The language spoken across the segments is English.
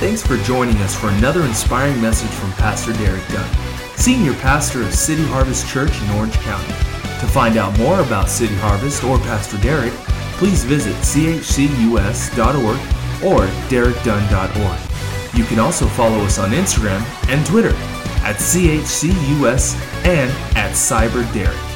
Thanks for joining us for another inspiring message from Pastor Derek Dunn, Senior Pastor of City Harvest Church in Orange County. To find out more about City Harvest or Pastor Derek, please visit chcus.org or derekdunn.org. You can also follow us on Instagram and Twitter at chcus and at cyberderek.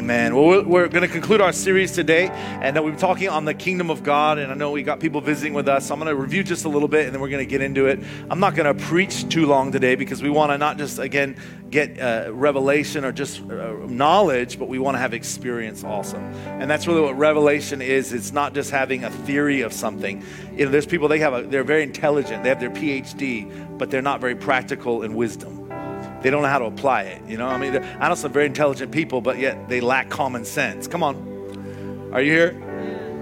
Amen. Well, we're, we're going to conclude our series today, and then we're talking on the kingdom of God. And I know we got people visiting with us. So I'm going to review just a little bit, and then we're going to get into it. I'm not going to preach too long today because we want to not just again get uh, revelation or just uh, knowledge, but we want to have experience also. And that's really what revelation is. It's not just having a theory of something. You know, there's people they have a, they're very intelligent, they have their PhD, but they're not very practical in wisdom they don't know how to apply it. You know, I mean, I know some very intelligent people, but yet they lack common sense. Come on. Are you here?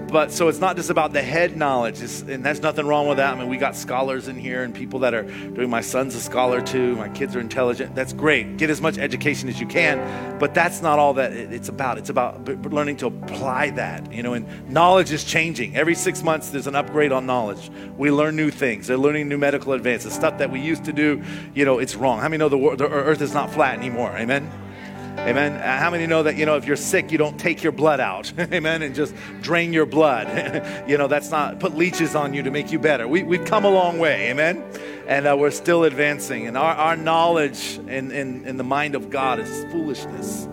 But so it's not just about the head knowledge, it's, and there's nothing wrong with that. I mean, we got scholars in here and people that are doing. My son's a scholar too. My kids are intelligent. That's great. Get as much education as you can, but that's not all that it's about. It's about learning to apply that. You know, and knowledge is changing. Every six months, there's an upgrade on knowledge. We learn new things. They're learning new medical advances. Stuff that we used to do, you know, it's wrong. How many know the, the earth is not flat anymore? Amen. Amen. Uh, how many know that, you know, if you're sick, you don't take your blood out? Amen. And just drain your blood. you know, that's not, put leeches on you to make you better. We, we've come a long way. Amen. And uh, we're still advancing. And our, our knowledge in, in, in the mind of God is foolishness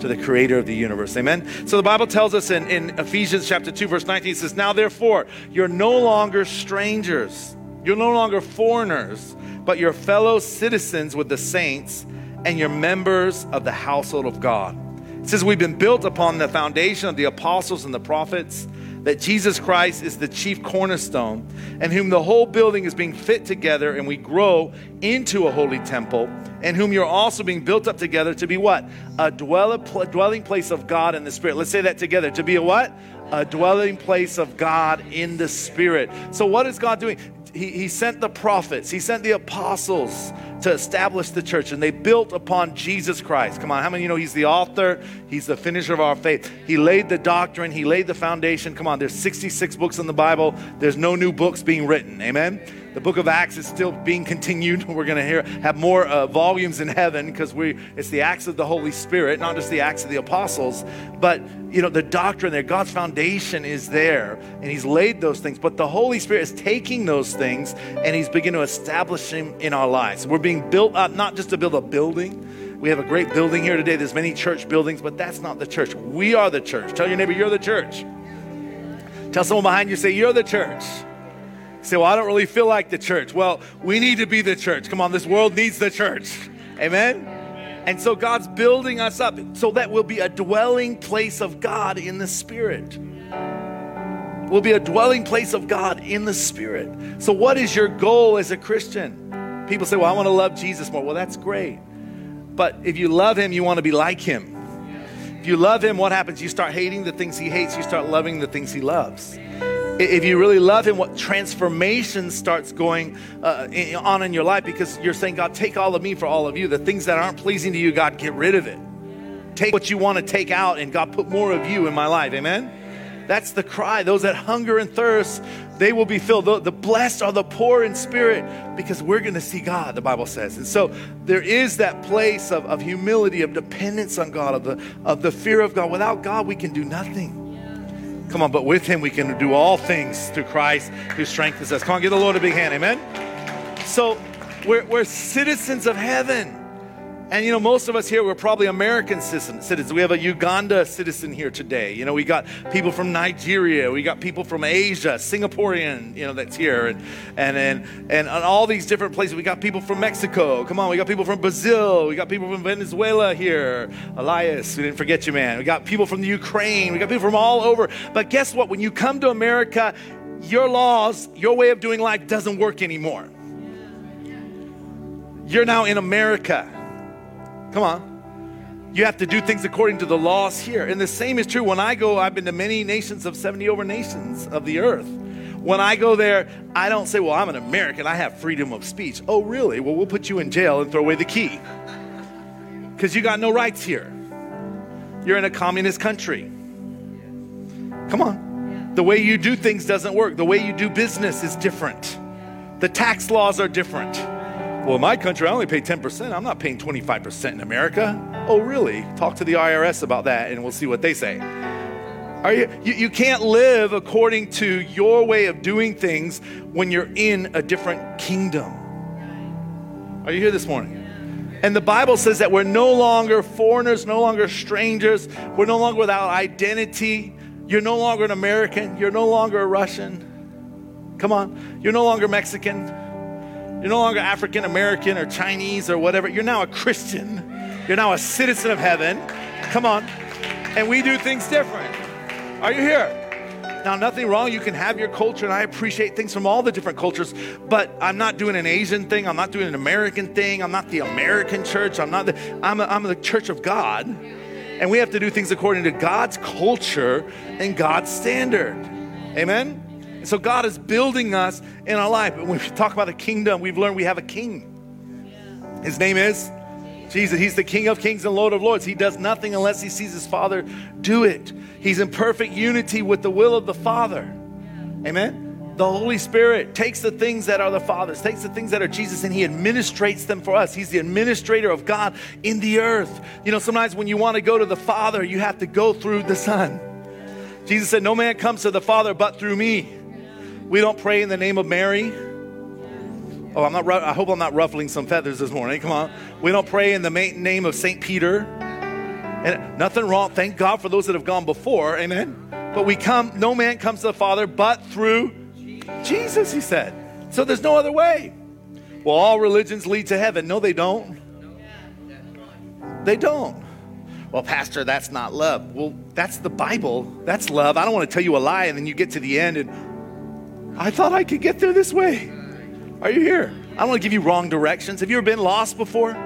to the creator of the universe. Amen. So the Bible tells us in, in Ephesians chapter 2, verse 19, it says, Now therefore, you're no longer strangers, you're no longer foreigners, but you're fellow citizens with the saints and you're members of the household of God. It says, We've been built upon the foundation of the apostles and the prophets, that Jesus Christ is the chief cornerstone, and whom the whole building is being fit together, and we grow into a holy temple, and whom you're also being built up together to be what? A dwelling place of God in the Spirit. Let's say that together. To be a what? A dwelling place of God in the Spirit. So, what is God doing? He, he sent the prophets, He sent the apostles to establish the church, and they built upon Jesus Christ. Come on, how many you know He's the author, He's the finisher of our faith? He laid the doctrine, He laid the foundation. Come on, there's 66 books in the Bible, there's no new books being written. Amen? The book of Acts is still being continued. We're going to hear have more uh, volumes in heaven because we it's the acts of the Holy Spirit, not just the acts of the apostles. But you know the doctrine there, God's foundation is there, and He's laid those things. But the Holy Spirit is taking those things and He's beginning to establish them in our lives. We're being built up not just to build a building. We have a great building here today. There's many church buildings, but that's not the church. We are the church. Tell your neighbor, you're the church. Tell someone behind you, say, You're the church say, Well, I don't really feel like the church. Well, we need to be the church. Come on, this world needs the church. Amen? And so God's building us up so that we'll be a dwelling place of God in the Spirit. We'll be a dwelling place of God in the Spirit. So, what is your goal as a Christian? People say, Well, I want to love Jesus more. Well, that's great. But if you love Him, you want to be like Him. If you love Him, what happens? You start hating the things He hates, you start loving the things He loves. If you really love Him, what transformation starts going uh, on in your life because you're saying, God, take all of me for all of you. The things that aren't pleasing to you, God, get rid of it. Take what you want to take out, and God, put more of you in my life. Amen? That's the cry. Those that hunger and thirst, they will be filled. The, the blessed are the poor in spirit because we're going to see God, the Bible says. And so there is that place of, of humility, of dependence on God, of the, of the fear of God. Without God, we can do nothing. Come on, but with him we can do all things through Christ who strengthens us. Come on, give the Lord a big hand. Amen. So we're, we're citizens of heaven. And you know, most of us here, we're probably American citizens. We have a Uganda citizen here today. You know, we got people from Nigeria, we got people from Asia, Singaporean, you know, that's here, and and and and all these different places. We got people from Mexico. Come on, we got people from Brazil, we got people from Venezuela here. Elias, we didn't forget you, man. We got people from the Ukraine, we got people from all over. But guess what? When you come to America, your laws, your way of doing life doesn't work anymore. You're now in America. Come on. You have to do things according to the laws here. And the same is true when I go, I've been to many nations of 70 over nations of the earth. When I go there, I don't say, Well, I'm an American, I have freedom of speech. Oh, really? Well, we'll put you in jail and throw away the key. Because you got no rights here. You're in a communist country. Come on. The way you do things doesn't work. The way you do business is different. The tax laws are different. Well, in my country, I only pay 10%. I'm not paying 25% in America. Oh, really? Talk to the IRS about that and we'll see what they say. Are you, you, you can't live according to your way of doing things when you're in a different kingdom. Are you here this morning? And the Bible says that we're no longer foreigners, no longer strangers, we're no longer without identity. You're no longer an American, you're no longer a Russian. Come on, you're no longer Mexican, you're no longer African American or Chinese or whatever. You're now a Christian, you're now a citizen of heaven. Come on, and we do things different. Are you here? Now, nothing wrong. You can have your culture, and I appreciate things from all the different cultures, but I'm not doing an Asian thing. I'm not doing an American thing. I'm not the American church. I'm not the, I'm, a, I'm the church of God. And we have to do things according to God's culture and God's standard. Amen? So God is building us in our life. When we talk about the kingdom, we've learned we have a king. His name is Jesus. He's the King of kings and Lord of lords. He does nothing unless he sees his Father do it. He's in perfect unity with the will of the Father. Amen. The Holy Spirit takes the things that are the Father's, takes the things that are Jesus, and He administrates them for us. He's the administrator of God in the earth. You know, sometimes when you want to go to the Father, you have to go through the Son. Jesus said, No man comes to the Father but through me. We don't pray in the name of Mary. Oh, I'm not. I hope I'm not ruffling some feathers this morning. Come on. We don't pray in the name of Saint Peter. And nothing wrong. Thank God for those that have gone before. Amen. But we come, no man comes to the Father but through Jesus, he said. So there's no other way. Well, all religions lead to heaven. No, they don't. They don't. Well, Pastor, that's not love. Well, that's the Bible. That's love. I don't want to tell you a lie and then you get to the end and I thought I could get there this way. Are you here? I don't want to give you wrong directions. Have you ever been lost before?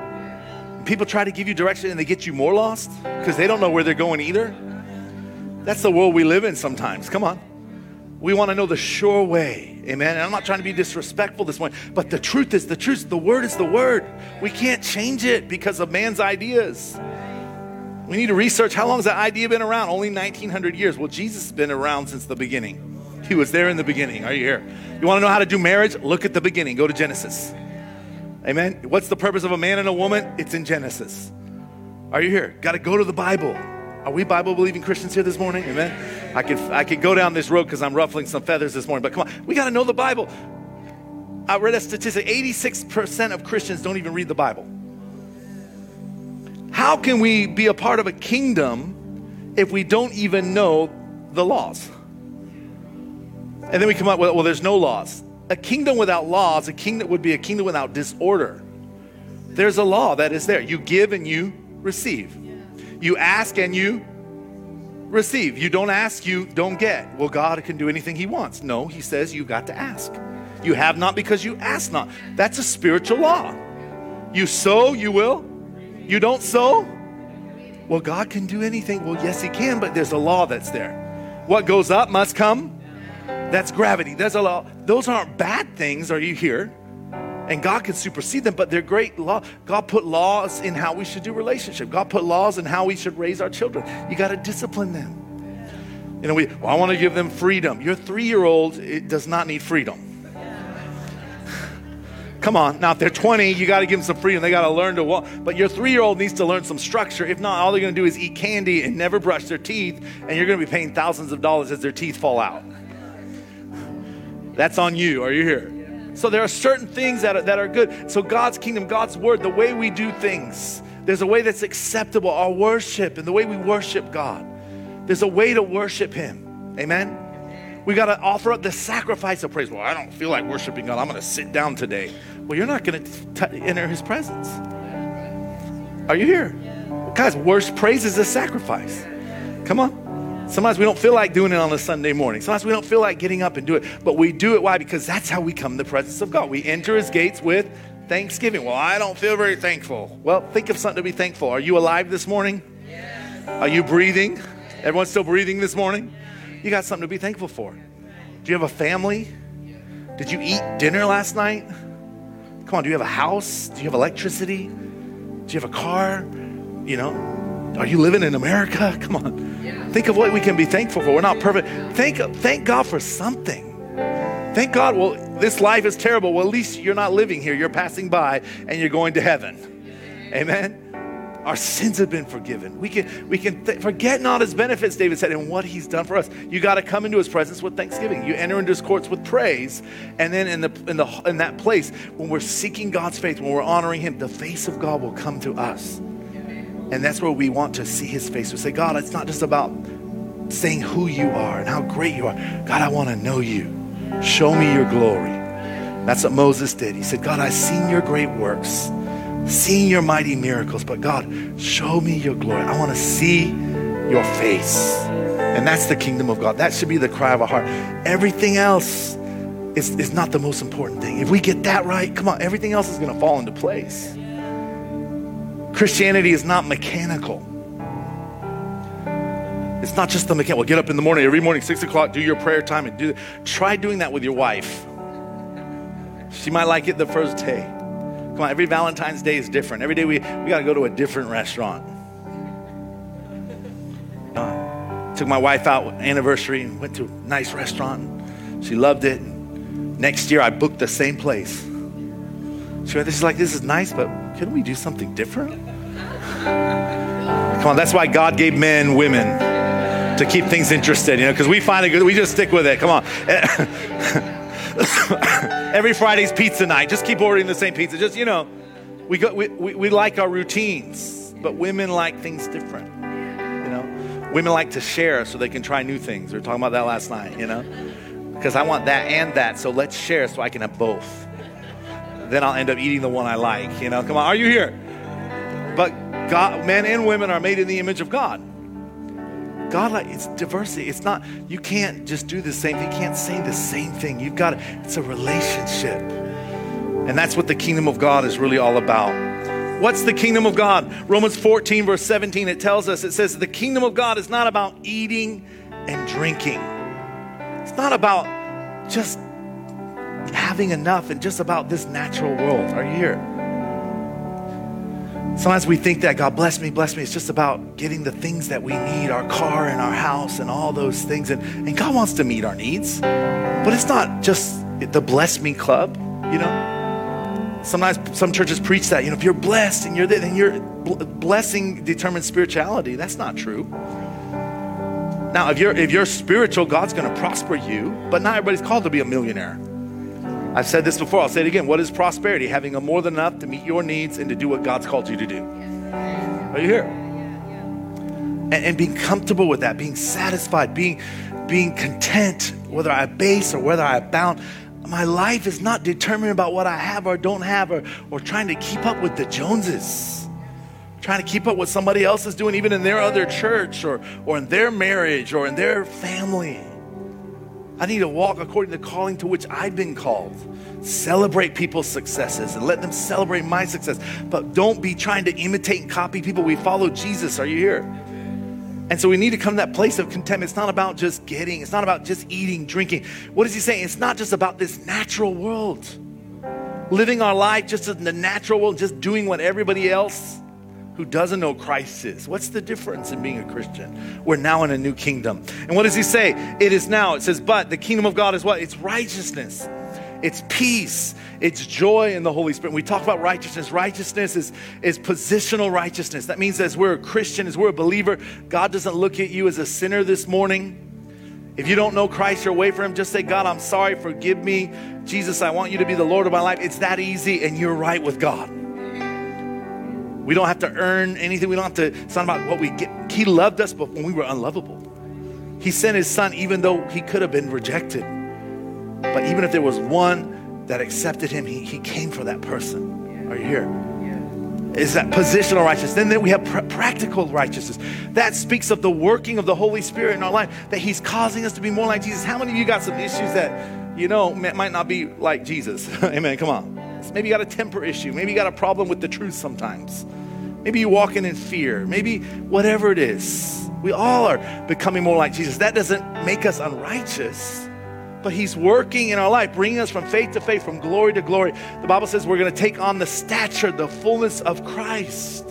people try to give you direction and they get you more lost because they don't know where they're going either. That's the world we live in sometimes. Come on. We want to know the sure way. Amen. And I'm not trying to be disrespectful this morning, but the truth is the truth. The word is the word. We can't change it because of man's ideas. We need to research how long has that idea been around? Only 1900 years. Well, Jesus has been around since the beginning. He was there in the beginning. Are you here? You want to know how to do marriage? Look at the beginning. Go to Genesis. Amen. What's the purpose of a man and a woman? It's in Genesis. Are you here? Got to go to the Bible. Are we Bible believing Christians here this morning? Amen. I could I could go down this road because I'm ruffling some feathers this morning, but come on, we got to know the Bible. I read a statistic: 86% of Christians don't even read the Bible. How can we be a part of a kingdom if we don't even know the laws? And then we come up with, well, there's no laws a kingdom without laws, a kingdom would be a kingdom without disorder. There's a law that is there. You give and you receive. You ask and you receive. You don't ask, you don't get. Well, God can do anything He wants. No, He says you got to ask. You have not because you ask not. That's a spiritual law. You sow, you will. You don't sow, well, God can do anything. Well, yes, He can, but there's a law that's there. What goes up must come that's gravity. There's a law. Those aren't bad things. Are you here? And God can supersede them, but they're great law. God put laws in how we should do relationship. God put laws in how we should raise our children. You got to discipline them. You know, we, well, I want to give them freedom. Your three year old does not need freedom. Come on. Now, if they're 20, you got to give them some freedom. They got to learn to walk. But your three year old needs to learn some structure. If not, all they're going to do is eat candy and never brush their teeth, and you're going to be paying thousands of dollars as their teeth fall out. That's on you. Are you here? So there are certain things that are, that are good. So God's kingdom, God's word, the way we do things, there's a way that's acceptable. Our worship and the way we worship God. There's a way to worship Him. Amen. We got to offer up the sacrifice of praise. Well, I don't feel like worshiping God. I'm going to sit down today. Well, you're not going to enter His presence. Are you here? Guys, worst praise is a sacrifice. Come on. Sometimes we don't feel like doing it on a Sunday morning. Sometimes we don't feel like getting up and do it, but we do it. Why? Because that's how we come in the presence of God. We enter his gates with thanksgiving. Well, I don't feel very thankful. Well, think of something to be thankful. Are you alive this morning? Yes. Are you breathing? Everyone's still breathing this morning? You got something to be thankful for. Do you have a family? Did you eat dinner last night? Come on, do you have a house? Do you have electricity? Do you have a car? You know, are you living in America? Come on. Think of what we can be thankful for. We're not perfect. Thank, thank God for something. Thank God, well, this life is terrible. Well, at least you're not living here. You're passing by and you're going to heaven. Amen. Our sins have been forgiven. We can, we can th- forget not his benefits, David said, and what he's done for us. You got to come into his presence with thanksgiving. You enter into his courts with praise. And then in, the, in, the, in that place, when we're seeking God's face, when we're honoring him, the face of God will come to us. And that's where we want to see his face. We say, God, it's not just about saying who you are and how great you are. God, I want to know you. Show me your glory. That's what Moses did. He said, God, I've seen your great works, seen your mighty miracles, but God, show me your glory. I want to see your face. And that's the kingdom of God. That should be the cry of our heart. Everything else is, is not the most important thing. If we get that right, come on, everything else is going to fall into place. Christianity is not mechanical. It's not just the mechanical. Get up in the morning, every morning, six o'clock, do your prayer time and do. Try doing that with your wife. She might like it the first day. Come on, every Valentine's Day is different. Every day we, we got to go to a different restaurant. Uh, took my wife out anniversary and went to a nice restaurant. She loved it. Next year I booked the same place. She went, this is like, this is nice, but couldn't we do something different? Come on, that's why God gave men women to keep things interested, you know, because we find it good. We just stick with it. Come on. Every Friday's pizza night. Just keep ordering the same pizza. Just, you know, we, go, we, we, we like our routines, but women like things different. You know, women like to share so they can try new things. We were talking about that last night, you know, because I want that and that. So let's share so I can have both. Then I'll end up eating the one I like, you know. Come on, are you here? But God, men and women are made in the image of God. God, like it's diversity. It's not, you can't just do the same. You can't say the same thing. You've got, it's a relationship. And that's what the kingdom of God is really all about. What's the kingdom of God? Romans 14, verse 17, it tells us, it says, the kingdom of God is not about eating and drinking. It's not about just having enough and just about this natural world. Are you here? Sometimes we think that God bless me, bless me. It's just about getting the things that we need, our car and our house and all those things. And, and God wants to meet our needs. But it's not just the bless me club, you know? Sometimes some churches preach that, you know, if you're blessed and you're then your blessing determines spirituality. That's not true. Now, if you're if you're spiritual, God's going to prosper you, but not everybody's called to be a millionaire. I've said this before, I'll say it again. What is prosperity? Having a more than enough to meet your needs and to do what God's called you to do. Are you here? And, and being comfortable with that, being satisfied, being, being content, whether I base or whether I abound. My life is not determined about what I have or don't have or, or trying to keep up with the Joneses. Trying to keep up with somebody else is doing, even in their other church or, or in their marriage or in their family. I need to walk according to the calling to which I've been called. Celebrate people's successes and let them celebrate my success. But don't be trying to imitate and copy people. We follow Jesus. Are you here? And so we need to come to that place of contentment. It's not about just getting, it's not about just eating, drinking. What is he saying? It's not just about this natural world. Living our life just in the natural world, just doing what everybody else who doesn't know Christ is. What's the difference in being a Christian? We're now in a new kingdom. And what does he say? It is now. It says, but the kingdom of God is what? It's righteousness. It's peace. It's joy in the Holy Spirit. We talk about righteousness, righteousness is, is positional righteousness. That means as we're a Christian, as we're a believer, God doesn't look at you as a sinner this morning. If you don't know Christ, you're away from Him, just say, God, I'm sorry, forgive me. Jesus, I want you to be the Lord of my life. It's that easy, and you're right with God. We don't have to earn anything. We don't have to, it's not about what we get. He loved us but when we were unlovable. He sent his son even though he could have been rejected. But even if there was one that accepted him, he, he came for that person. Are you here? Is that positional righteousness? Then, then we have pr- practical righteousness. That speaks of the working of the Holy Spirit in our life, that He's causing us to be more like Jesus. How many of you got some issues that, you know, might not be like Jesus? Amen. Come on. Maybe you got a temper issue. Maybe you got a problem with the truth sometimes. Maybe you walk in in fear. Maybe whatever it is. We all are becoming more like Jesus. That doesn't make us unrighteous, but He's working in our life, bringing us from faith to faith, from glory to glory. The Bible says we're going to take on the stature, the fullness of Christ.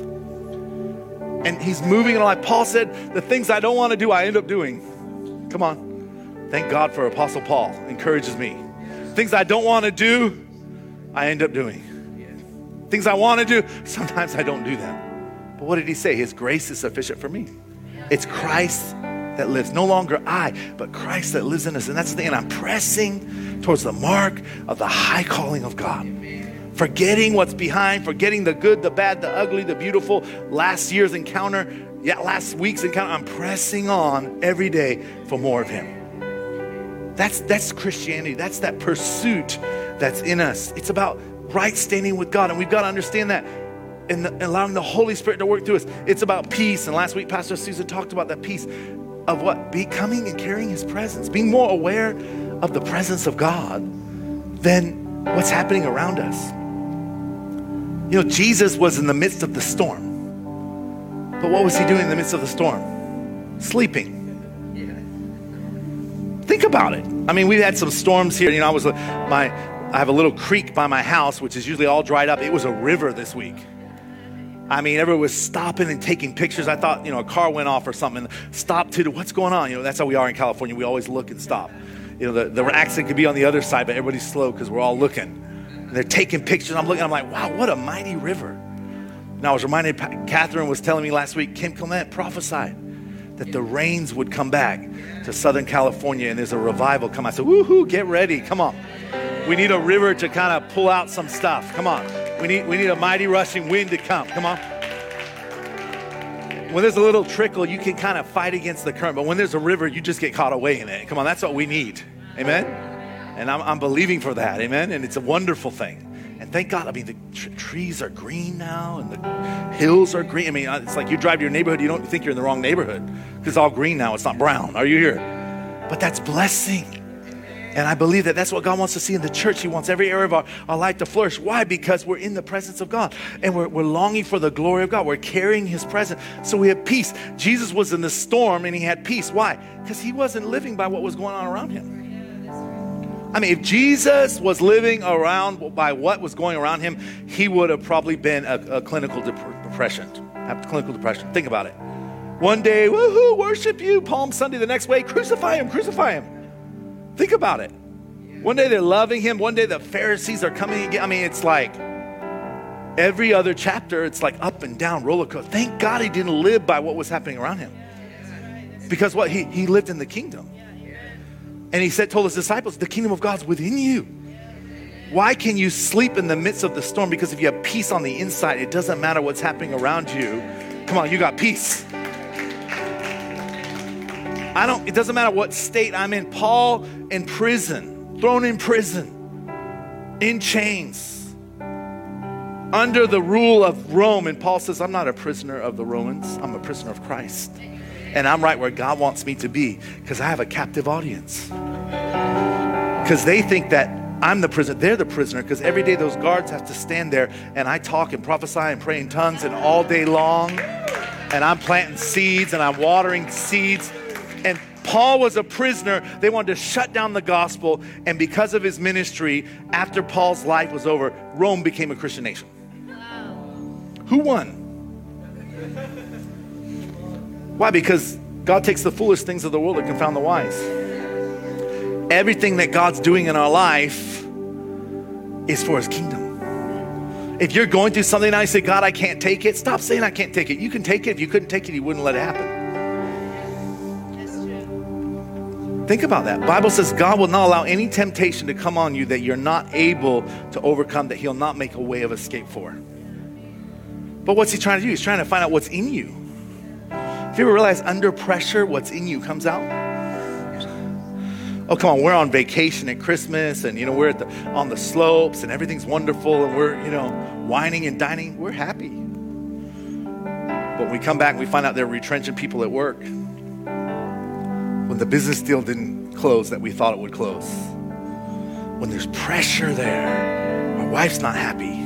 And He's moving in our life. Paul said, The things I don't want to do, I end up doing. Come on. Thank God for Apostle Paul. Encourages me. Things I don't want to do, I end up doing. Things I want to do, sometimes I don't do them. But what did he say? His grace is sufficient for me. It's Christ that lives. No longer I, but Christ that lives in us. And that's the thing. And I'm pressing towards the mark of the high calling of God. Forgetting what's behind, forgetting the good, the bad, the ugly, the beautiful. Last year's encounter, yeah, last week's encounter. I'm pressing on every day for more of Him. That's, that's Christianity. That's that pursuit that's in us. It's about right standing with God. And we've got to understand that and allowing the Holy Spirit to work through us. It's about peace. And last week, Pastor Susan talked about that peace of what? Becoming and carrying His presence, being more aware of the presence of God than what's happening around us. You know, Jesus was in the midst of the storm. But what was He doing in the midst of the storm? Sleeping. Think about it. I mean, we've had some storms here. You know, I was uh, my I have a little creek by my house, which is usually all dried up. It was a river this week. I mean, everyone was stopping and taking pictures. I thought, you know, a car went off or something. Stop to what's going on? You know, that's how we are in California. We always look and stop. You know, the, the accident could be on the other side, but everybody's slow because we're all looking. And they're taking pictures. I'm looking, I'm like, wow, what a mighty river. And I was reminded, Catherine was telling me last week, Kim Clement prophesied that the rains would come back to Southern California and there's a revival come. I said, woohoo, get ready, come on. We need a river to kind of pull out some stuff. Come on. We need, we need a mighty rushing wind to come. Come on. When there's a little trickle, you can kind of fight against the current. But when there's a river, you just get caught away in it. Come on, that's what we need. Amen? And I'm, I'm believing for that. Amen? And it's a wonderful thing. And thank God, I mean, the tr- trees are green now and the hills are green. I mean, it's like you drive to your neighborhood, you don't think you're in the wrong neighborhood because it's all green now, it's not brown. Are you here? But that's blessing. And I believe that that's what God wants to see in the church. He wants every area of our, our life to flourish. Why? Because we're in the presence of God and we're, we're longing for the glory of God. We're carrying His presence. So we have peace. Jesus was in the storm and He had peace. Why? Because He wasn't living by what was going on around Him. I mean, if Jesus was living around by what was going around him, he would have probably been a, a clinical depression. Have clinical depression. Think about it. One day, woohoo, worship you. Palm Sunday, the next way, crucify him, crucify him. Think about it. One day they're loving him, one day the Pharisees are coming again. I mean, it's like every other chapter, it's like up and down roller coaster. Thank God he didn't live by what was happening around him. Because what? He, he lived in the kingdom. And he said, told his disciples, the kingdom of God's within you. Why can you sleep in the midst of the storm? Because if you have peace on the inside, it doesn't matter what's happening around you. Come on, you got peace. I don't, it doesn't matter what state I'm in. Paul in prison, thrown in prison, in chains, under the rule of Rome. And Paul says, I'm not a prisoner of the Romans, I'm a prisoner of Christ. And I'm right where God wants me to be because I have a captive audience. Because they think that I'm the prisoner, they're the prisoner because every day those guards have to stand there and I talk and prophesy and pray in tongues and all day long. And I'm planting seeds and I'm watering seeds and Paul was a prisoner. They wanted to shut down the gospel. And because of his ministry, after Paul's life was over, Rome became a Christian nation. Wow. Who won? Why? Because God takes the foolish things of the world to confound the wise. Everything that God's doing in our life is for his kingdom. If you're going through something and I say, God, I can't take it, stop saying I can't take it. You can take it. If you couldn't take it, you wouldn't let it happen. Think about that. Bible says God will not allow any temptation to come on you that you're not able to overcome, that He'll not make a way of escape for. But what's He trying to do? He's trying to find out what's in you. If you ever realize under pressure, what's in you comes out? Oh, come on, we're on vacation at Christmas and, you know, we're at the, on the slopes and everything's wonderful and we're, you know, wining and dining. We're happy. But when we come back we find out they're retrenching people at work when the business deal didn't close that we thought it would close, when there's pressure there, our wife's not happy,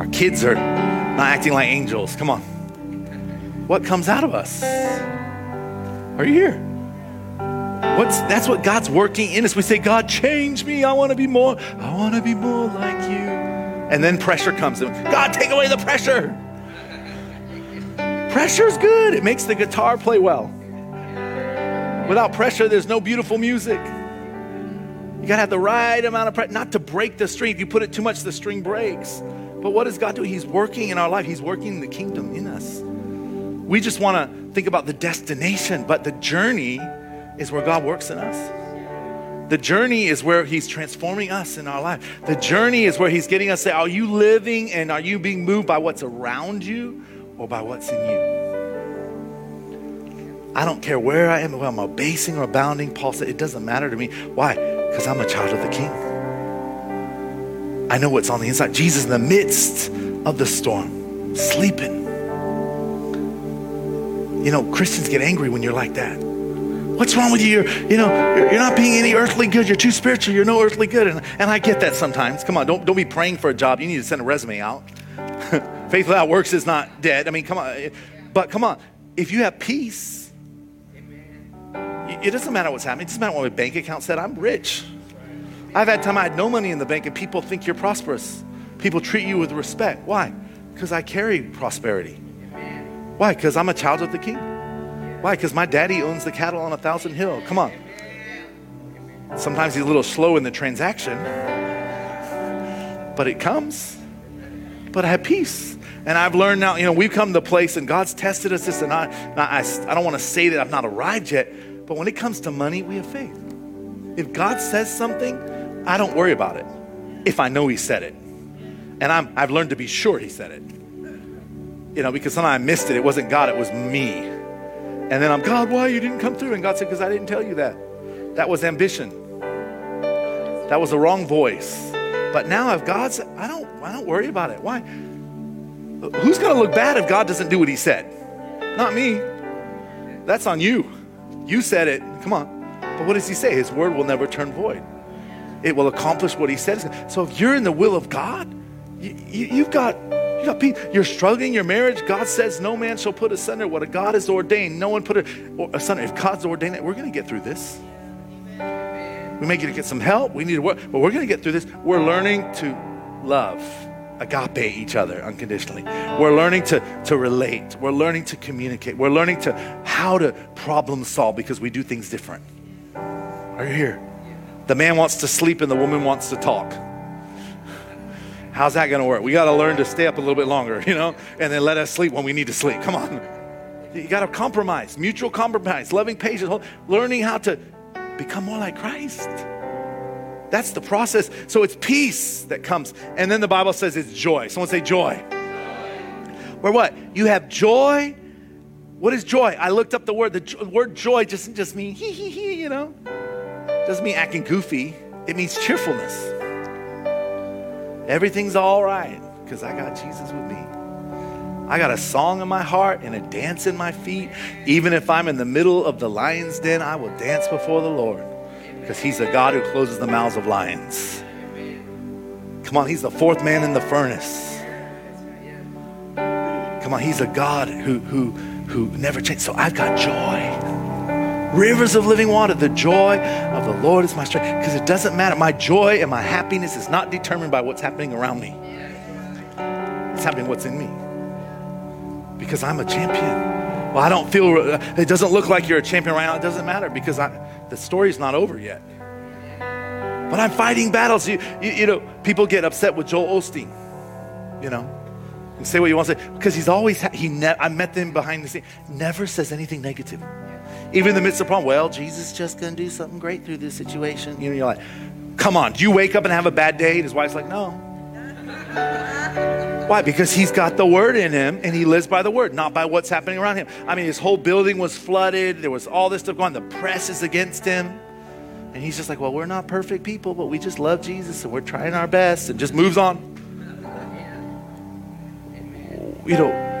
our kids are not acting like angels. Come on. What comes out of us? Are you here? What's that's what God's working in us. We say, God, change me. I want to be more, I want to be more like you. And then pressure comes. in. God, take away the pressure. Pressure's good, it makes the guitar play well. Without pressure, there's no beautiful music. You gotta have the right amount of pressure, not to break the string. If you put it too much, the string breaks. But what does God do? He's working in our life, He's working the kingdom in us. We just wanna think about the destination, but the journey is where God works in us. The journey is where He's transforming us in our life. The journey is where He's getting us to say, Are you living and are you being moved by what's around you or by what's in you? I don't care where I am, whether I'm abasing or abounding. Paul said, It doesn't matter to me. Why? Because I'm a child of the King. I know what's on the inside. Jesus in the midst of the storm, sleeping. You know, Christians get angry when you're like that. What's wrong with you? You're, you know, you're, you're, not being any earthly good. You're too spiritual. You're no earthly good. And, and I get that sometimes. Come on, don't, don't be praying for a job. You need to send a resume out. Faith without works is not dead. I mean, come on. But come on, if you have peace, it doesn't matter what's happening. It doesn't matter what my bank account said. I'm rich. I've had time I had no money in the bank and people think you're prosperous. People treat you with respect. Why? Because I carry prosperity. Why? Because I'm a child of the king. Why? Because my daddy owns the cattle on a thousand hill. Come on. Sometimes he's a little slow in the transaction, but it comes. But I have peace. And I've learned now, you know, we've come to the place and God's tested us this, and I, I, I don't want to say that I've not arrived yet, but when it comes to money, we have faith. If God says something, I don't worry about it if I know He said it. And I'm, I've learned to be sure He said it. You know, because sometimes I missed it. It wasn't God, it was me. And then I'm, God, why you didn't come through? And God said, because I didn't tell you that. That was ambition. That was the wrong voice. But now if God said, I don't, I don't worry about it. Why? Who's going to look bad if God doesn't do what he said? Not me. That's on you. You said it. Come on. But what does he say? His word will never turn void. It will accomplish what he says. So if you're in the will of God, you, you, you've got you got people, you're struggling your marriage. God says no man shall put asunder what a God has ordained. No one put it asunder. If God's ordained it, we're going to get through this. We may get to get some help. We need to work, but we're going to get through this. We're learning to love, agape each other unconditionally. We're learning to, to relate. We're learning to communicate. We're learning to how to problem solve because we do things different. Are you here? The man wants to sleep and the woman wants to talk. How's that going to work? We got to learn to stay up a little bit longer, you know, and then let us sleep when we need to sleep. Come on. You got to compromise, mutual compromise, loving patience, learning how to become more like Christ. That's the process. So it's peace that comes. And then the Bible says it's joy. Someone say joy. joy. Where what? You have joy. What is joy? I looked up the word. The word joy doesn't just mean hee hee hee, you know. Doesn't mean acting goofy. It means cheerfulness. Everything's all right because I got Jesus with me. I got a song in my heart and a dance in my feet. Even if I'm in the middle of the lion's den, I will dance before the Lord because He's a God who closes the mouths of lions. Come on, He's the fourth man in the furnace. Come on, He's a God who, who, who never changes. So I've got joy rivers of living water. The joy of the Lord is my strength. Because it doesn't matter. My joy and my happiness is not determined by what's happening around me, it's happening what's in me. Because I'm a champion. Well, I don't feel, uh, it doesn't look like you're a champion right now. It doesn't matter because I, the story's not over yet. But I'm fighting battles. You, you, you know, people get upset with Joel Osteen, you know, and say what you want to say because he's always, he ne- I met them behind the scenes, never says anything negative. Even in the midst of problem, well, Jesus is just going to do something great through this situation. You know, you're like, come on, do you wake up and have a bad day? And his wife's like, no. Why? Because he's got the word in him and he lives by the word, not by what's happening around him. I mean, his whole building was flooded. There was all this stuff going on. The press is against him. And he's just like, well, we're not perfect people, but we just love Jesus and we're trying our best and just moves on. You know,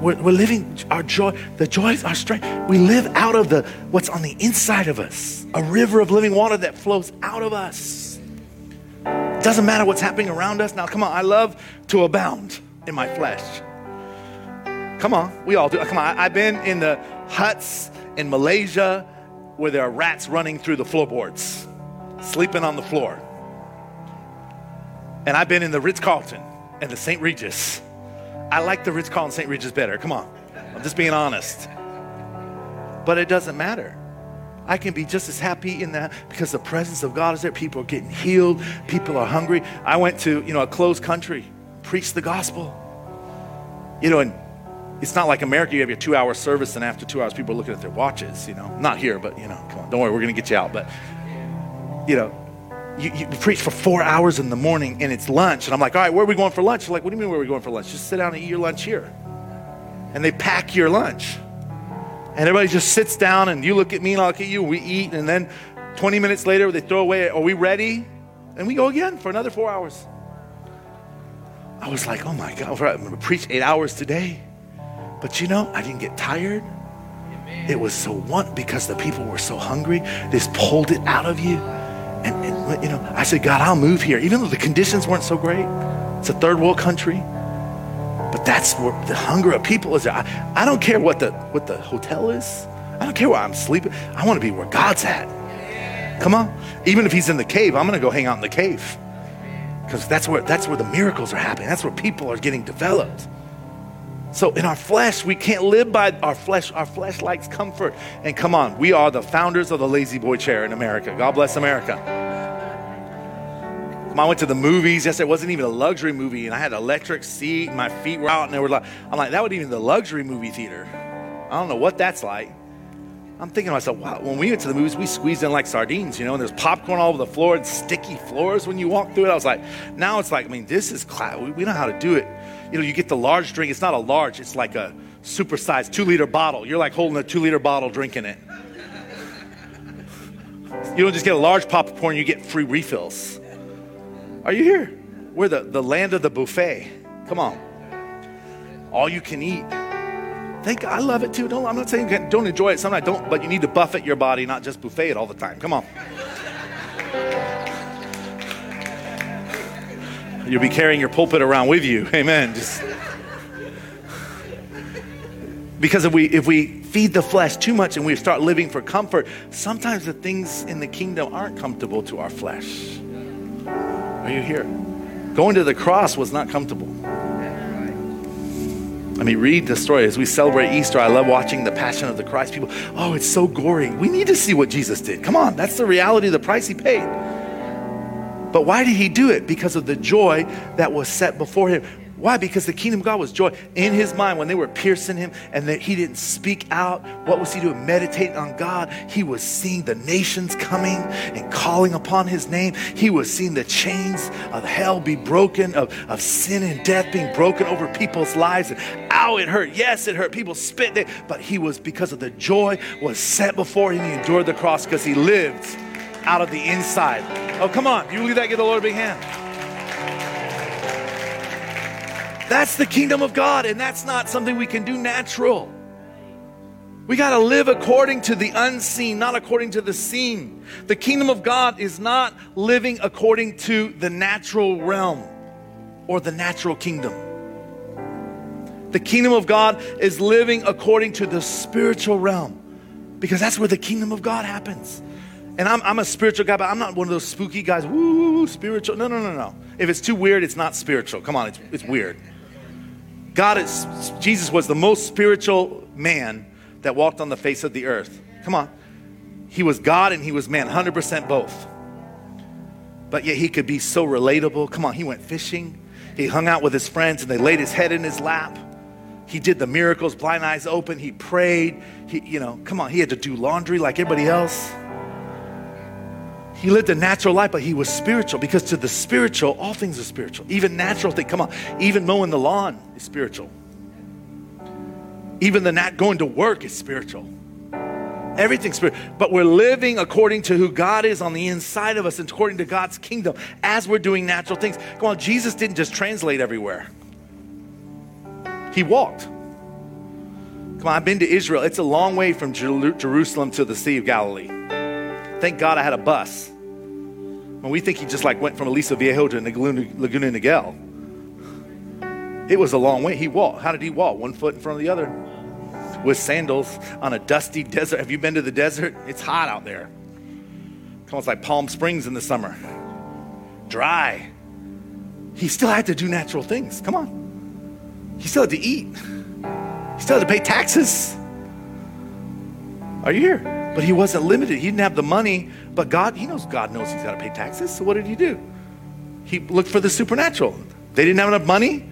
we're, we're living our joy. The joy is our strength. We live out of the what's on the inside of us, a river of living water that flows out of us. It doesn't matter what's happening around us. Now, come on, I love to abound in my flesh. Come on, we all do. Come on, I've been in the huts in Malaysia where there are rats running through the floorboards, sleeping on the floor. And I've been in the Ritz Carlton and the St. Regis I like the Ritz Carlton St. Regis better. Come on. I'm just being honest. But it doesn't matter. I can be just as happy in that because the presence of God is there. People are getting healed. People are hungry. I went to, you know, a closed country, preached the gospel. You know, and it's not like America, you have your two hour service, and after two hours, people are looking at their watches, you know. Not here, but, you know, come on, don't worry, we're going to get you out. But, you know, you, you, preach for four hours in the morning and it's lunch. And I'm like, all right, where are we going for lunch? They're like, what do you mean where are we going for lunch? Just sit down and eat your lunch here. And they pack your lunch. And everybody just sits down and you look at me and I look at you, we eat. And then 20 minutes later, they throw away, are we ready? And we go again for another four hours. I was like, oh my God, I'm going to preach eight hours today. But you know, I didn't get tired. It was so one because the people were so hungry. This pulled it out of you. And, and, you know, I said, God, I'll move here, even though the conditions weren't so great. It's a third world country, but that's where the hunger of people is. I, I don't care what the what the hotel is. I don't care where I'm sleeping. I want to be where God's at. Come on, even if He's in the cave, I'm going to go hang out in the cave because that's where that's where the miracles are happening. That's where people are getting developed. So in our flesh, we can't live by our flesh. Our flesh likes comfort. And come on, we are the founders of the La-Z-Boy chair in America. God bless America. I went to the movies yesterday. It wasn't even a luxury movie, and I had an electric seat, my feet were out, and they were like, I'm like, that would even the luxury movie theater. I don't know what that's like. I'm thinking to myself, wow, when we went to the movies, we squeezed in like sardines, you know, and there's popcorn all over the floor and sticky floors when you walk through it. I was like, now it's like, I mean, this is class. We know how to do it you know, you get the large drink. It's not a large, it's like a supersized two liter bottle. You're like holding a two liter bottle drinking it. You don't just get a large popcorn, you get free refills. Are you here? We're the, the land of the buffet. Come on. All you can eat. Thank God, I love it too. Don't, I'm not saying don't enjoy it. Sometimes don't, but you need to buffet your body, not just buffet it all the time. Come on. You'll be carrying your pulpit around with you. Amen. Just because if we if we feed the flesh too much and we start living for comfort, sometimes the things in the kingdom aren't comfortable to our flesh. Are you here? Going to the cross was not comfortable. I mean, read the story as we celebrate Easter. I love watching the Passion of the Christ. People, oh, it's so gory. We need to see what Jesus did. Come on, that's the reality of the price he paid. But why did he do it? Because of the joy that was set before him. Why? Because the kingdom of God was joy in his mind when they were piercing him and that he didn't speak out. What was he doing? Meditating on God. He was seeing the nations coming and calling upon his name. He was seeing the chains of hell be broken, of, of sin and death being broken over people's lives. And ow, it hurt. Yes, it hurt. People spit. But he was, because of the joy was set before him, he endured the cross because he lived out of the inside. Oh, come on. You believe that? Give the Lord a big hand. That's the kingdom of God, and that's not something we can do natural. We got to live according to the unseen, not according to the seen. The kingdom of God is not living according to the natural realm or the natural kingdom. The kingdom of God is living according to the spiritual realm because that's where the kingdom of God happens. And I'm, I'm a spiritual guy, but I'm not one of those spooky guys, woo, spiritual. No, no, no, no. If it's too weird, it's not spiritual. Come on, it's, it's weird. God is, Jesus was the most spiritual man that walked on the face of the earth. Come on. He was God and he was man, 100% both. But yet he could be so relatable. Come on, he went fishing. He hung out with his friends and they laid his head in his lap. He did the miracles, blind eyes open. He prayed. He, you know, come on, he had to do laundry like everybody else. He lived a natural life, but he was spiritual because to the spiritual, all things are spiritual. Even natural things. Come on, even mowing the lawn is spiritual. Even the not going to work is spiritual. Everything's spiritual. But we're living according to who God is on the inside of us and according to God's kingdom as we're doing natural things. Come on, Jesus didn't just translate everywhere, He walked. Come on, I've been to Israel. It's a long way from Jerusalem to the Sea of Galilee. Thank God I had a bus. When we think he just like went from Aliso Viejo to Laguna, Niguel, it was a long way. He walked. How did he walk? One foot in front of the other with sandals on a dusty desert. Have you been to the desert? It's hot out there. Come on, it's like Palm Springs in the summer. Dry. He still had to do natural things. Come on. He still had to eat. He still had to pay taxes. Are you here? But he wasn't limited. He didn't have the money, but God, he knows God knows he's got to pay taxes. So what did he do? He looked for the supernatural. They didn't have enough money.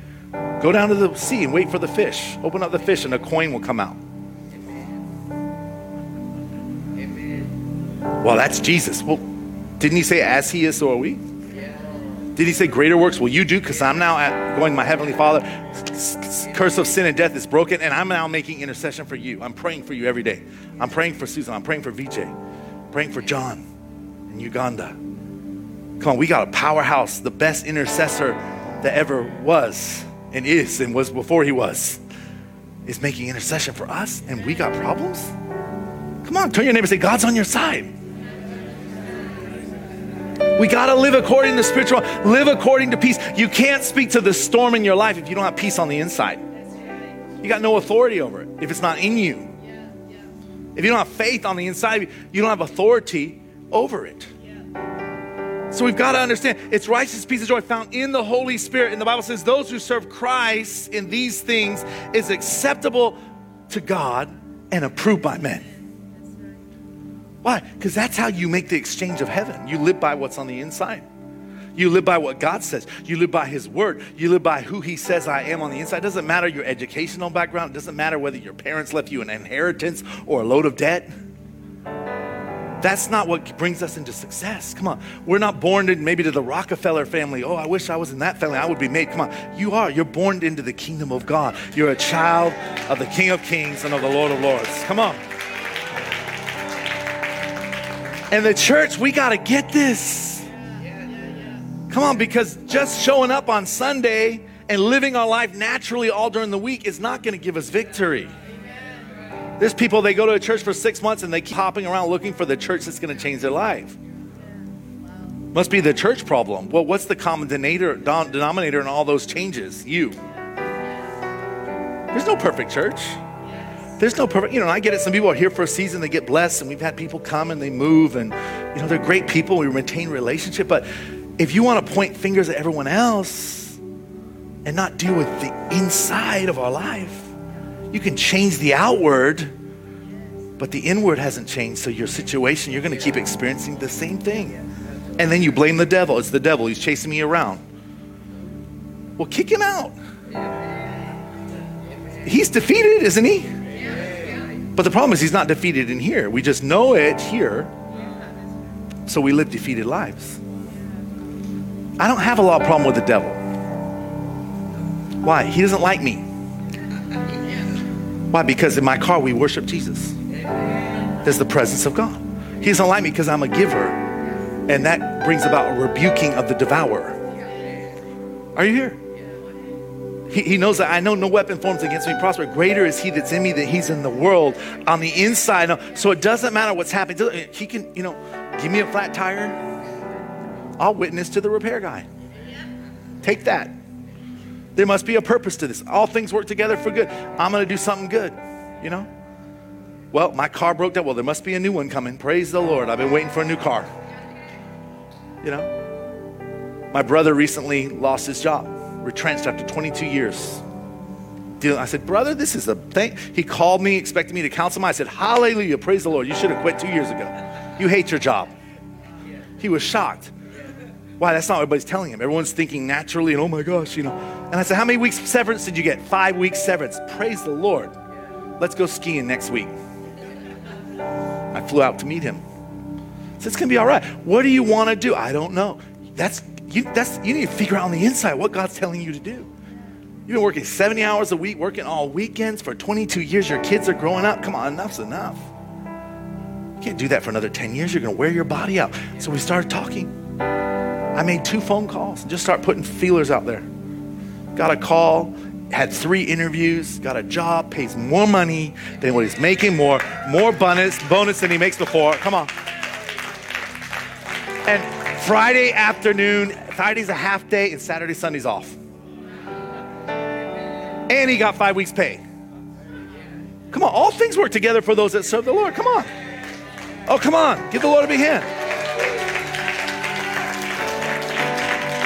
Go down to the sea and wait for the fish. Open up the fish and a coin will come out. Amen. Amen. Well, that's Jesus. Well, didn't he say, as he is, so are we? Did he say, greater works will you do? Because I'm now at, going my heavenly Father. Curse of sin and death is broken, and I'm now making intercession for you. I'm praying for you every day. I'm praying for Susan. I'm praying for VJ. praying for John in Uganda. Come on, we got a powerhouse, the best intercessor that ever was and is and was before he was, is making intercession for us, and we got problems? Come on, turn your neighbor and say, God's on your side. We got to live according to spiritual, live according to peace. You can't speak to the storm in your life if you don't have peace on the inside. You got no authority over it if it's not in you. If you don't have faith on the inside, you don't have authority over it. So we've got to understand it's righteous peace and joy found in the Holy Spirit. And the Bible says those who serve Christ in these things is acceptable to God and approved by men. Why? Because that's how you make the exchange of heaven. You live by what's on the inside. You live by what God says. You live by His word. You live by who He says I am on the inside. It doesn't matter your educational background. It doesn't matter whether your parents left you an inheritance or a load of debt. That's not what brings us into success. Come on. We're not born in maybe to the Rockefeller family. Oh, I wish I was in that family. I would be made. Come on. You are. You're born into the kingdom of God. You're a child of the King of Kings and of the Lord of Lords. Come on. And the church, we got to get this. Come on, because just showing up on Sunday and living our life naturally all during the week is not going to give us victory. There's people, they go to a church for six months and they keep hopping around looking for the church that's going to change their life. Must be the church problem. Well, what's the common denominator in all those changes? You. There's no perfect church. There's no perfect, you know, I get it. Some people are here for a season, they get blessed, and we've had people come and they move, and, you know, they're great people. We maintain relationship. But if you want to point fingers at everyone else and not deal with the inside of our life, you can change the outward, but the inward hasn't changed. So your situation, you're going to keep experiencing the same thing. And then you blame the devil. It's the devil. He's chasing me around. Well, kick him out. He's defeated, isn't he? But the problem is, he's not defeated in here. We just know it here. So we live defeated lives. I don't have a lot of problem with the devil. Why? He doesn't like me. Why? Because in my car we worship Jesus. There's the presence of God. He doesn't like me because I'm a giver. And that brings about a rebuking of the devourer. Are you here? He, he knows that I know no weapon forms against me prosper. Greater is he that's in me than he's in the world on the inside. So it doesn't matter what's happening. He can, you know, give me a flat tire. I'll witness to the repair guy. Take that. There must be a purpose to this. All things work together for good. I'm going to do something good, you know? Well, my car broke down. Well, there must be a new one coming. Praise the Lord. I've been waiting for a new car. You know? My brother recently lost his job retrenched after 22 years. I said, Brother, this is a thing. He called me, expected me to counsel him. I said, Hallelujah, praise the Lord. You should have quit two years ago. You hate your job. He was shocked. Why? That's not what everybody's telling him. Everyone's thinking naturally, and oh my gosh, you know. And I said, How many weeks severance did you get? Five weeks severance. Praise the Lord. Let's go skiing next week. I flew out to meet him. So it's gonna be all right. What do you want to do? I don't know. That's you, that's, you need to figure out on the inside what God's telling you to do. You've been working 70 hours a week, working all weekends for 22 years. Your kids are growing up. Come on, enough's enough. You can't do that for another 10 years. You're going to wear your body out. So we started talking. I made two phone calls and just start putting feelers out there. Got a call, had three interviews, got a job, pays more money than what he's making, more, more bonus, bonus than he makes before. Come on. And Friday afternoon, Friday's a half day, and Saturday, Sunday's off. And he got five weeks' pay. Come on, all things work together for those that serve the Lord. Come on. Oh, come on. Give the Lord a big hand.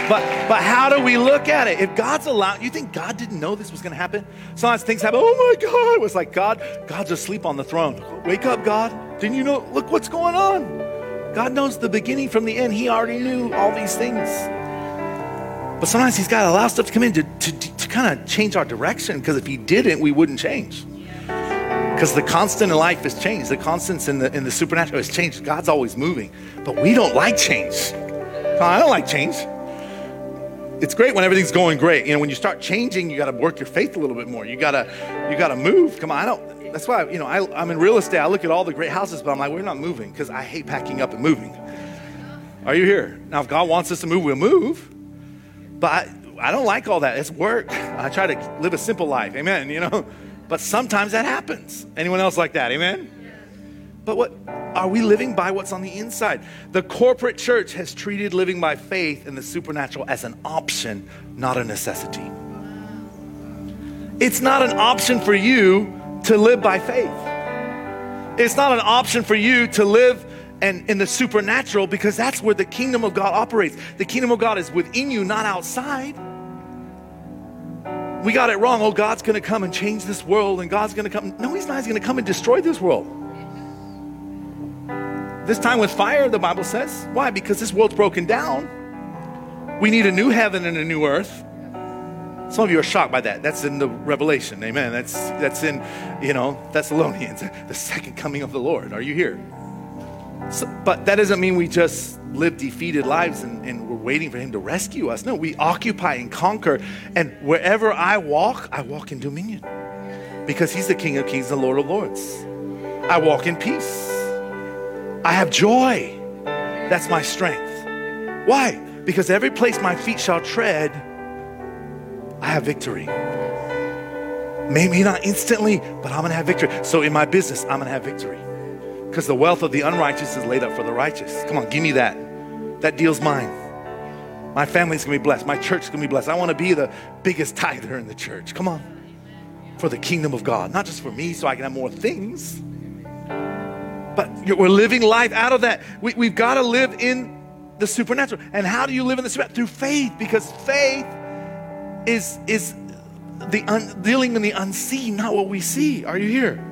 But but how do we look at it? If God's allowed, you think God didn't know this was going to happen? Sometimes things happen. Oh my God! It was like God, God's asleep on the throne. Wake up, God! Didn't you know? Look what's going on. God knows the beginning from the end. He already knew all these things. But sometimes He's got to allow stuff to come in to, to, to kind of change our direction. Because if He didn't, we wouldn't change. Because the constant in life is change. The constants in the in the supernatural is change. God's always moving, but we don't like change. I don't like change. It's great when everything's going great. You know, when you start changing, you got to work your faith a little bit more. You gotta you gotta move. Come on, I don't. That's why you know I, I'm in real estate. I look at all the great houses, but I'm like, we're not moving because I hate packing up and moving. Are you here? Now, if God wants us to move, we'll move. But I, I don't like all that. It's work. I try to live a simple life. Amen. You know. But sometimes that happens. Anyone else like that? Amen? But what are we living by what's on the inside? The corporate church has treated living by faith in the supernatural as an option, not a necessity. It's not an option for you to live by faith. It's not an option for you to live and in the supernatural because that's where the kingdom of God operates. The kingdom of God is within you, not outside we got it wrong. Oh, God's going to come and change this world, and God's going to come. No, He's not. He's going to come and destroy this world. This time with fire, the Bible says. Why? Because this world's broken down. We need a new heaven and a new earth. Some of you are shocked by that. That's in the Revelation. Amen. That's that's in, you know, Thessalonians, the second coming of the Lord. Are you here? So, but that doesn't mean we just live defeated lives and, and, we're waiting for Him to rescue us. No, we occupy and conquer. And wherever I walk, I walk in dominion because He's the King of Kings and Lord of Lords. I walk in peace. I have joy. That's my strength. Why? Because every place my feet shall tread, I have victory. Maybe not instantly, but I'm gonna have victory. So in my business, I'm gonna have victory. Because the wealth of the unrighteous is laid up for the righteous. Come on, give me that. That deal's mine. My family's gonna be blessed. My church's gonna be blessed. I wanna be the biggest tither in the church. Come on. For the kingdom of God. Not just for me so I can have more things, but we're living life out of that. We, we've gotta live in the supernatural. And how do you live in the supernatural? Through faith, because faith is, is the un, dealing in the unseen, not what we see. Are you here?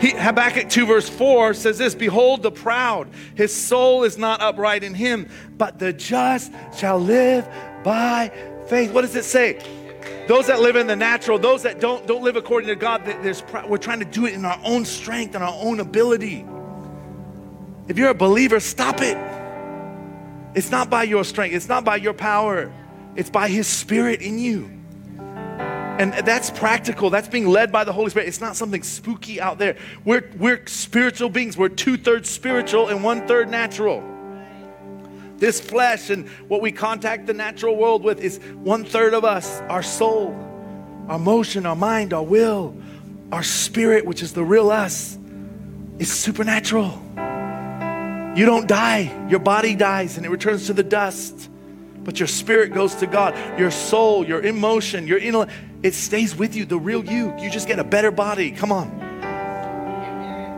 He, Habakkuk 2, verse 4 says this Behold the proud, his soul is not upright in him, but the just shall live by faith. What does it say? Those that live in the natural, those that don't, don't live according to God, there's, we're trying to do it in our own strength and our own ability. If you're a believer, stop it. It's not by your strength, it's not by your power, it's by His Spirit in you. And that's practical. That's being led by the Holy Spirit. It's not something spooky out there. We're, we're spiritual beings. We're two thirds spiritual and one third natural. This flesh and what we contact the natural world with is one third of us our soul, our motion, our mind, our will, our spirit, which is the real us, is supernatural. You don't die, your body dies and it returns to the dust but your spirit goes to God. Your soul, your emotion, your intellect, it stays with you, the real you. You just get a better body. Come on.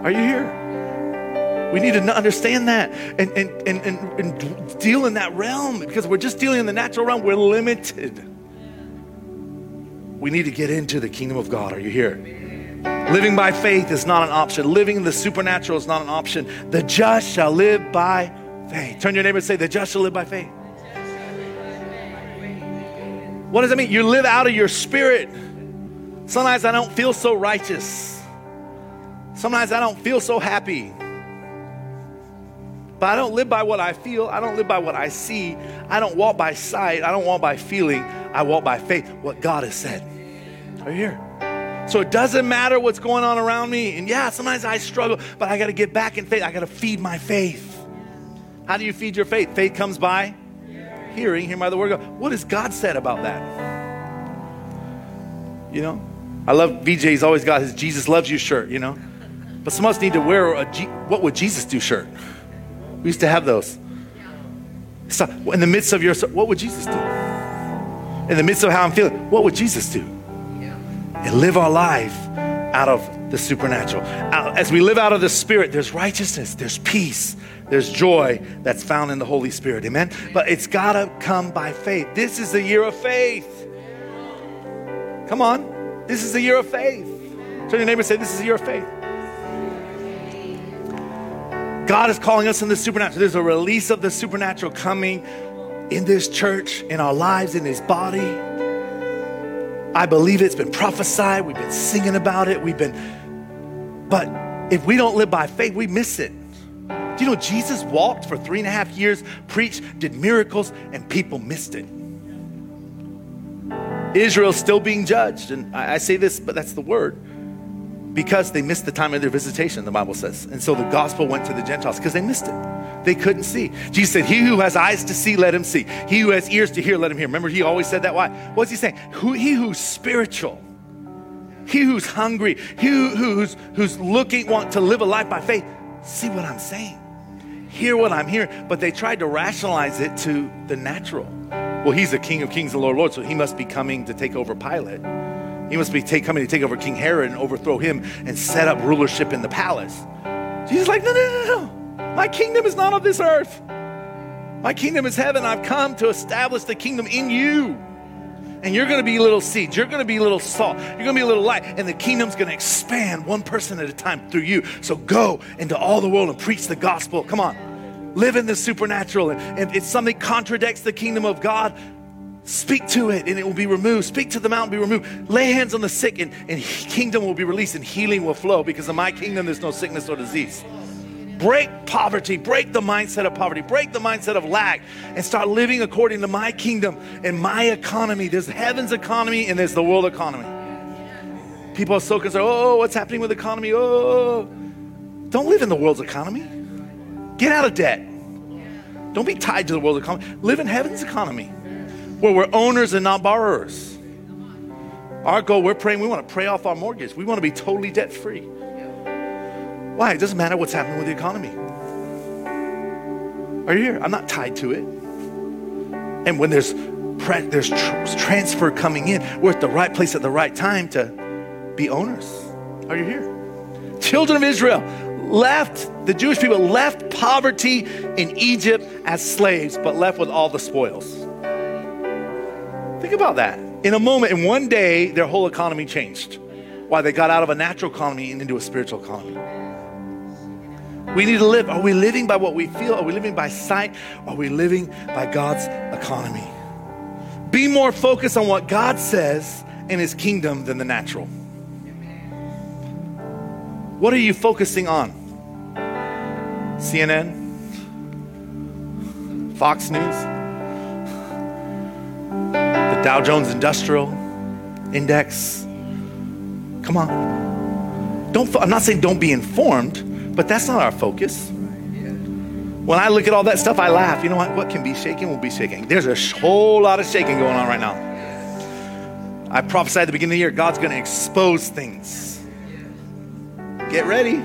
Are you here? We need to understand that and, and, and, and, and deal in that realm because we're just dealing in the natural realm. We're limited. We need to get into the kingdom of God. Are you here? Living by faith is not an option. Living in the supernatural is not an option. The just shall live by faith. Turn your neighbor and say, The just shall live by faith. What does that mean? You live out of your spirit. Sometimes I don't feel so righteous. Sometimes I don't feel so happy. But I don't live by what I feel. I don't live by what I see. I don't walk by sight. I don't walk by feeling. I walk by faith, what God has said. Are you here? So it doesn't matter what's going on around me. And yeah, sometimes I struggle, but I got to get back in faith. I got to feed my faith. How do you feed your faith? Faith comes by hearing, hearing by the word of God. What has God said about that? You know, I love VJ. He's always got his Jesus loves you shirt. You know, but some of us need to wear a G- what would Jesus do shirt. We used to have those. So in the midst of your, what would Jesus do? In the midst of how I'm feeling, what would Jesus do? And live our life out of the supernatural. As we live out of the Spirit, there's righteousness, there's peace, there's joy that's found in the Holy Spirit. Amen? But it's got to come by faith. This is the year of faith. Come on. This is the year of faith. Turn your neighbor and say, This is the year of faith. God is calling us in the supernatural. There's a release of the supernatural coming in this church, in our lives, in His body. I believe it's been prophesied. We've been singing about it. We've been, but if we don't live by faith, we miss it. Do you know Jesus walked for three and a half years, preached, did miracles, and people missed it? Israel's still being judged. And I, I say this, but that's the word because they missed the time of their visitation, the Bible says. And so the gospel went to the Gentiles because they missed it. They couldn't see. Jesus said, He who has eyes to see, let him see. He who has ears to hear, let him hear. Remember, he always said that. Why? What's he saying? Who, he who's spiritual, he who's hungry, he who, who's, who's looking, want to live a life by faith, see what I'm saying. Hear what I'm hearing. But they tried to rationalize it to the natural. Well, he's the King of Kings and Lord of Lords, so he must be coming to take over Pilate. He must be take, coming to take over King Herod and overthrow him and set up rulership in the palace. Jesus like, no, no, no, no. My kingdom is not of this earth. My kingdom is heaven. I've come to establish the kingdom in you. And you're going to be little seeds. You're going to be little salt. You're going to be a little light. And the kingdom's going to expand one person at a time through you. So go into all the world and preach the gospel. Come on. Live in the supernatural. And if something contradicts the kingdom of God, Speak to it and it will be removed. Speak to the mountain, be removed. Lay hands on the sick and, and kingdom will be released and healing will flow because in my kingdom there's no sickness or disease. Break poverty, break the mindset of poverty, break the mindset of lack, and start living according to my kingdom and my economy. There's heaven's economy and there's the world economy. People are so concerned, oh, oh what's happening with the economy? Oh, oh, oh, don't live in the world's economy. Get out of debt. Don't be tied to the world's economy. Live in heaven's economy where we're owners and not borrowers. Our goal, we're praying, we want to pay off our mortgage. We want to be totally debt free. Why? It doesn't matter what's happening with the economy. Are you here? I'm not tied to it. And when there's there's tr- transfer coming in, we're at the right place at the right time to be owners. Are you here? Children of Israel left, the Jewish people left poverty in Egypt as slaves, but left with all the spoils. Think about that. In a moment, in one day, their whole economy changed. Why? They got out of a natural economy and into a spiritual economy. We need to live. Are we living by what we feel? Are we living by sight? Are we living by God's economy? Be more focused on what God says in His kingdom than the natural. What are you focusing on? CNN? Fox News? The Dow Jones Industrial Index. Come on. Don't, I'm not saying don't be informed, but that's not our focus. When I look at all that stuff, I laugh. You know what? What can be shaken will be shaking. There's a whole lot of shaking going on right now. I prophesied at the beginning of the year God's going to expose things. Get ready.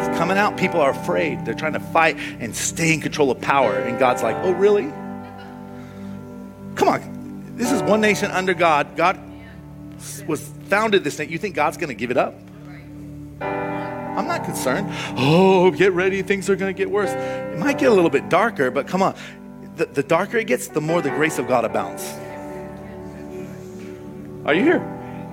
It's coming out. People are afraid. They're trying to fight and stay in control of power. And God's like, oh, really? Come on. This is one nation under God. God was founded this nation. You think God's going to give it up? I'm not concerned. Oh, get ready. Things are going to get worse. It might get a little bit darker, but come on. The, the darker it gets, the more the grace of God abounds. Are you here?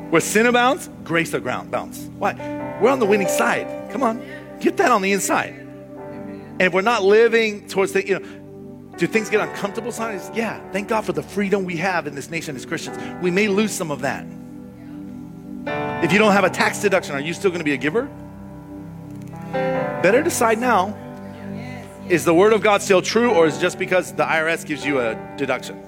Where sin abounds, grace abounds. Why? We're on the winning side. Come on. Get that on the inside. And if we're not living towards the, you know, do things get uncomfortable sometimes? Yeah. Thank God for the freedom we have in this nation as Christians. We may lose some of that. If you don't have a tax deduction, are you still going to be a giver? Better decide now. Is the word of God still true, or is it just because the IRS gives you a deduction?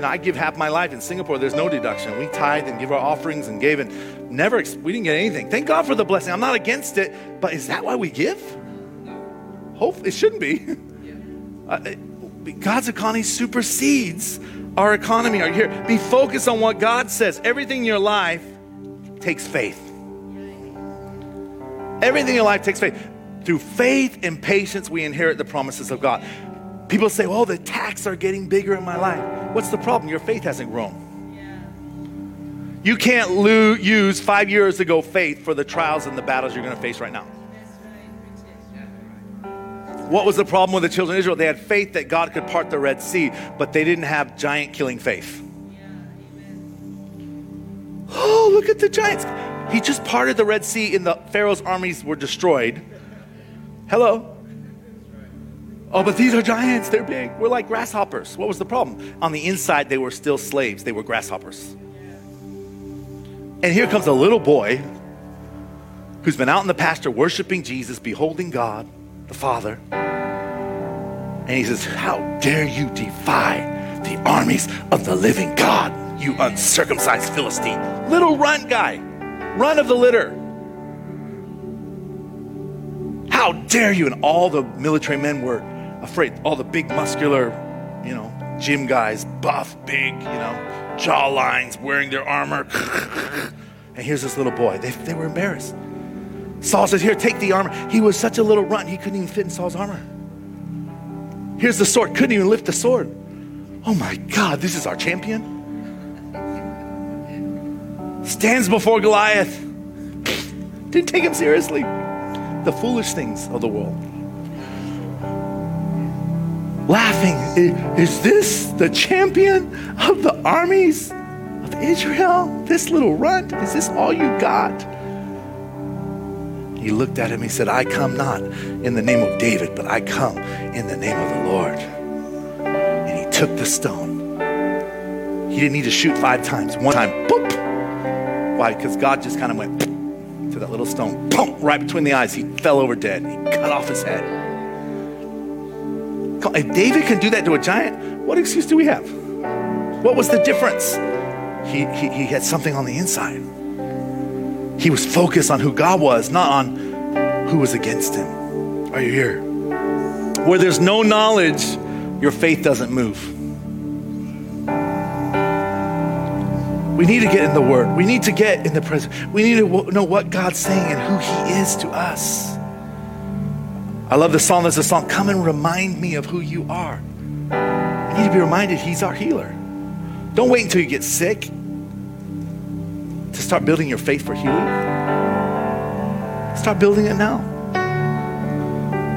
Know, I give half my life in Singapore. There's no deduction. We tithe and give our offerings and gave, and never we didn't get anything. Thank God for the blessing. I'm not against it, but is that why we give? Hope it shouldn't be. Uh, God's economy supersedes our economy. Are you here? Be focused on what God says. Everything in your life takes faith. Everything in your life takes faith. Through faith and patience, we inherit the promises of God. People say, oh, the tax are getting bigger in my life. What's the problem? Your faith hasn't grown. You can't lo- use five years ago faith for the trials and the battles you're going to face right now. What was the problem with the children of Israel? They had faith that God could part the Red Sea, but they didn't have giant killing faith. Oh, look at the giants. He just parted the Red Sea and the Pharaoh's armies were destroyed. Hello? Oh, but these are giants. They're big. We're like grasshoppers. What was the problem? On the inside, they were still slaves, they were grasshoppers. And here comes a little boy who's been out in the pasture worshiping Jesus, beholding God, the Father. And he says, How dare you defy the armies of the living God, you uncircumcised Philistine? Little run guy, run of the litter. How dare you? And all the military men were afraid. All the big, muscular, you know, gym guys, buff, big, you know, jaw lines, wearing their armor. and here's this little boy. They, they were embarrassed. Saul says, Here, take the armor. He was such a little runt, he couldn't even fit in Saul's armor. Here's the sword, couldn't even lift the sword. Oh my God, this is our champion. Stands before Goliath. Didn't take him seriously. The foolish things of the world laughing. Is this the champion of the armies of Israel? This little runt? Is this all you got? He looked at him. He said, I come not in the name of David, but I come in the name of the Lord. And he took the stone. He didn't need to shoot five times. One time, boop. Why? Because God just kind of went to that little stone, boom, right between the eyes. He fell over dead. He cut off his head. If David can do that to a giant, what excuse do we have? What was the difference? He, he, he had something on the inside. He was focused on who God was, not on who was against him. Are you here? Where there's no knowledge, your faith doesn't move. We need to get in the Word. We need to get in the present. We need to know what God's saying and who He is to us. I love the song. There's a song, Come and Remind Me of Who You Are. You need to be reminded He's our healer. Don't wait until you get sick to start building your faith for healing. Start building it now.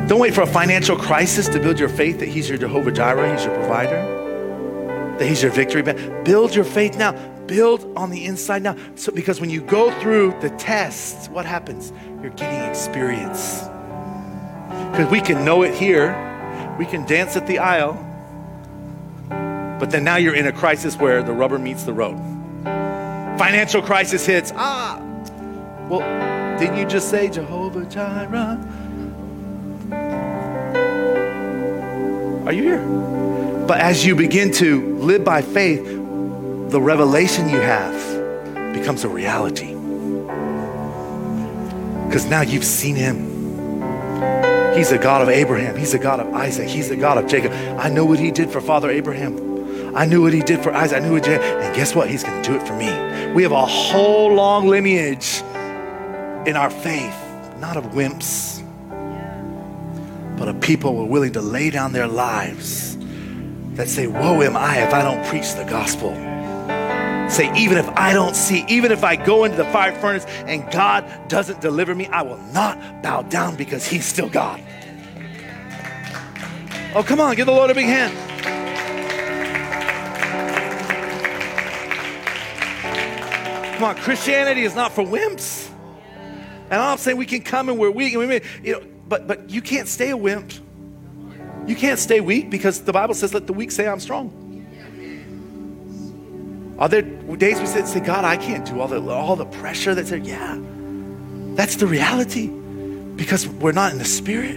Don't wait for a financial crisis to build your faith that He's your Jehovah Jireh, He's your provider, that He's your victory. Build your faith now. Build on the inside now. So, because when you go through the tests, what happens? You're getting experience. Because we can know it here, we can dance at the aisle, but then now you're in a crisis where the rubber meets the road. Financial crisis hits. Ah, well, didn't you just say Jehovah Jireh? Are you here? But as you begin to live by faith, the revelation you have becomes a reality. Because now you've seen him. He's the God of Abraham. He's the God of Isaac. He's the God of Jacob. I know what he did for Father Abraham. I knew what he did for Isaac. I knew what Jacob. And guess what? He's going to do it for me. We have a whole long lineage in our faith, not of wimps, but of people who are willing to lay down their lives that say, Woe am I if I don't preach the gospel. Say, even if I don't see, even if I go into the fire furnace and God doesn't deliver me, I will not bow down because He's still God. Oh, come on, give the Lord a big hand. Come on, Christianity is not for wimps. And I'm saying we can come and we're weak, and we, you know, but but you can't stay a wimp. You can't stay weak because the Bible says, "Let the weak say I'm strong." Are there days we say, God, I can't do all the, all the pressure that's there? Yeah, that's the reality because we're not in the spirit.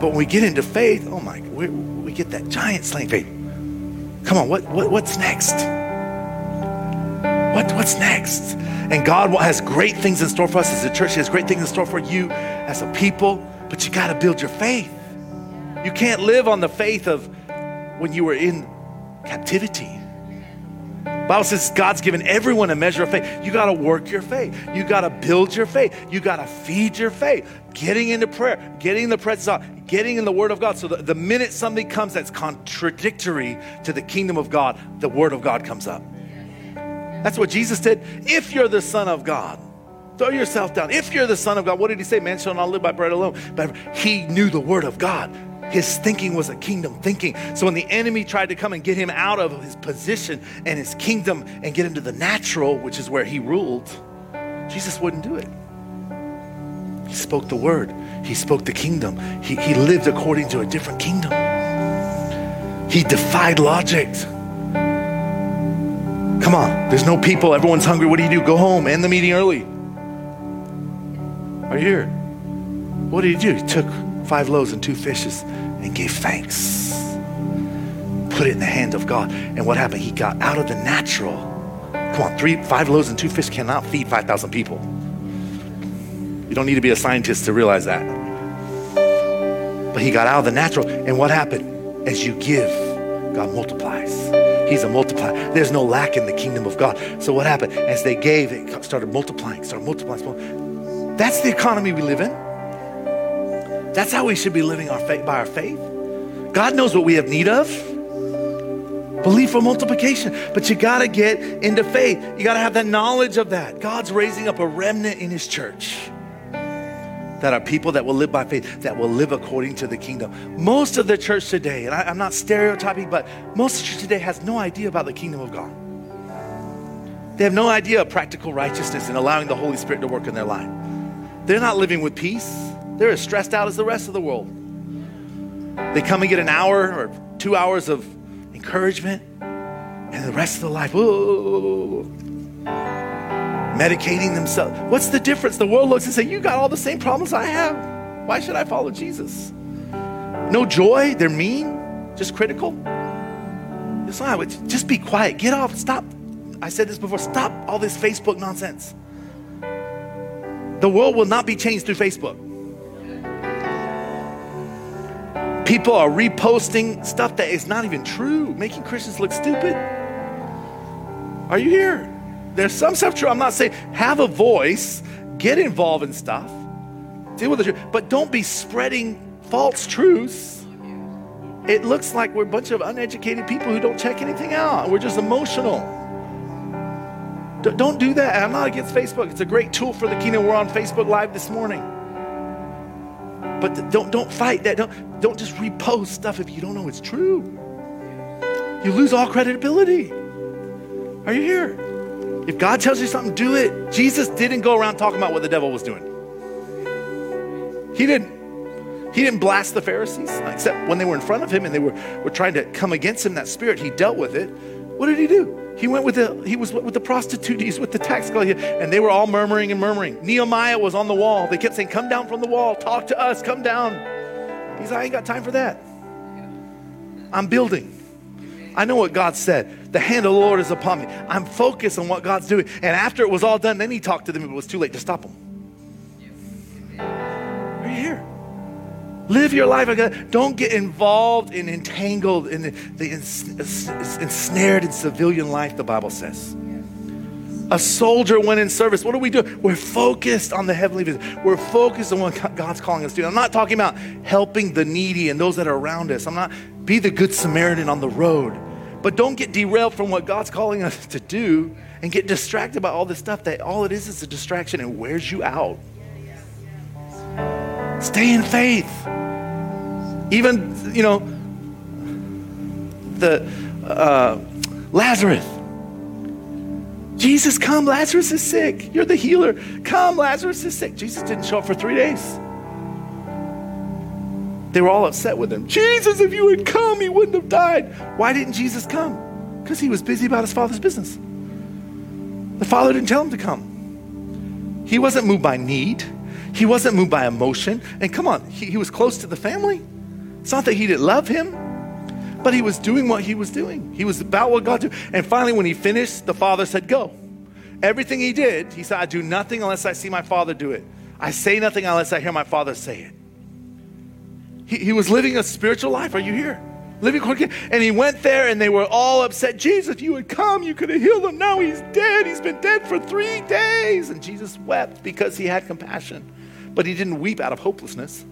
But when we get into faith, oh my, we, we get that giant slaying faith. Come on, what, what, what's next? What, what's next? And God has great things in store for us as a church. He has great things in store for you as a people, but you got to build your faith. You can't live on the faith of when you were in captivity. Bible says God's given everyone a measure of faith. You got to work your faith. You got to build your faith. You got to feed your faith. Getting into prayer, getting in the presence of getting in the Word of God. So the, the minute something comes that's contradictory to the kingdom of God, the Word of God comes up. That's what Jesus did. If you're the Son of God, throw yourself down. If you're the Son of God, what did he say? Man shall not live by bread alone. But he knew the word of God. His thinking was a kingdom thinking. So when the enemy tried to come and get him out of his position and his kingdom and get into the natural, which is where he ruled, Jesus wouldn't do it. He spoke the word, he spoke the kingdom. He, he lived according to a different kingdom. He defied logic. Come on, there's no people, everyone's hungry. What do you do? Go home, end the meeting early. Are you here? What did he do? He took five loaves and two fishes and gave thanks. Put it in the hand of God. And what happened? He got out of the natural. Come on, three, five loaves and two fish cannot feed 5,000 people. You don't need to be a scientist to realize that. But he got out of the natural. And what happened? As you give, God multiplies. He's a multiplier. There's no lack in the kingdom of God. So what happened? As they gave, it started multiplying, started multiplying. That's the economy we live in. That's how we should be living our faith by our faith. God knows what we have need of. Belief for multiplication. But you got to get into faith. You got to have that knowledge of that. God's raising up a remnant in his church that are people that will live by faith, that will live according to the kingdom. Most of the church today, and I, am not stereotyping, but most of the church today has no idea about the kingdom of God. They have no idea of practical righteousness and allowing the Holy Spirit to work in their life. They're not living with peace. They're as stressed out as the rest of the world. They come and get an hour or two hours of encouragement, and the rest of the life, whoa, medicating themselves. What's the difference? The world looks and say, "You got all the same problems I have. Why should I follow Jesus?" No joy. They're mean, just critical. It's not. Just be quiet. Get off. Stop. I said this before. Stop all this Facebook nonsense. The world will not be changed through Facebook. People are reposting stuff that is not even true, making Christians look stupid. Are you here? There's some stuff true. I'm not saying have a voice, get involved in stuff, deal with the truth, but don't be spreading false truths. It looks like we're a bunch of uneducated people who don't check anything out. We're just emotional. Don't do that. I'm not against Facebook. It's a great tool for the kingdom. We're on Facebook Live this morning. But don't, don't fight that. Don't, don't just repost stuff if you don't know it's true. You lose all credibility. Are you here? If God tells you something, do it. Jesus didn't go around talking about what the devil was doing. He didn't. He didn't blast the Pharisees, except when they were in front of him and they were, were trying to come against him, that spirit, he dealt with it. What did he do? He went with the he was with the prostitutes, with the tax collector, and they were all murmuring and murmuring. Nehemiah was on the wall. They kept saying, "Come down from the wall, talk to us, come down." He's like, "I ain't got time for that. I'm building. I know what God said. The hand of the Lord is upon me. I'm focused on what God's doing." And after it was all done, then he talked to them. It was too late to stop them. Live your life. Don't get involved and entangled in the, the ensnared in civilian life, the Bible says. A soldier went in service. What do we do? We're focused on the heavenly vision. We're focused on what God's calling us to. I'm not talking about helping the needy and those that are around us. I'm not, be the good Samaritan on the road. But don't get derailed from what God's calling us to do and get distracted by all this stuff that all it is is a distraction and wears you out. Stay in faith. Even, you know, the uh, Lazarus. Jesus, come, Lazarus is sick. You're the healer. Come, Lazarus is sick. Jesus didn't show up for three days. They were all upset with him. Jesus, if you had come, he wouldn't have died. Why didn't Jesus come? Because he was busy about his father's business. The father didn't tell him to come. He wasn't moved by need. He wasn't moved by emotion. And come on, he, he was close to the family. It's not that he didn't love him, but he was doing what he was doing. He was about what God did. And finally, when he finished, the father said, Go. Everything he did, he said, I do nothing unless I see my father do it. I say nothing unless I hear my father say it. He, he was living a spiritual life. Are you here? living and he went there and they were all upset jesus you would come you could have healed him now he's dead he's been dead for three days and jesus wept because he had compassion but he didn't weep out of hopelessness.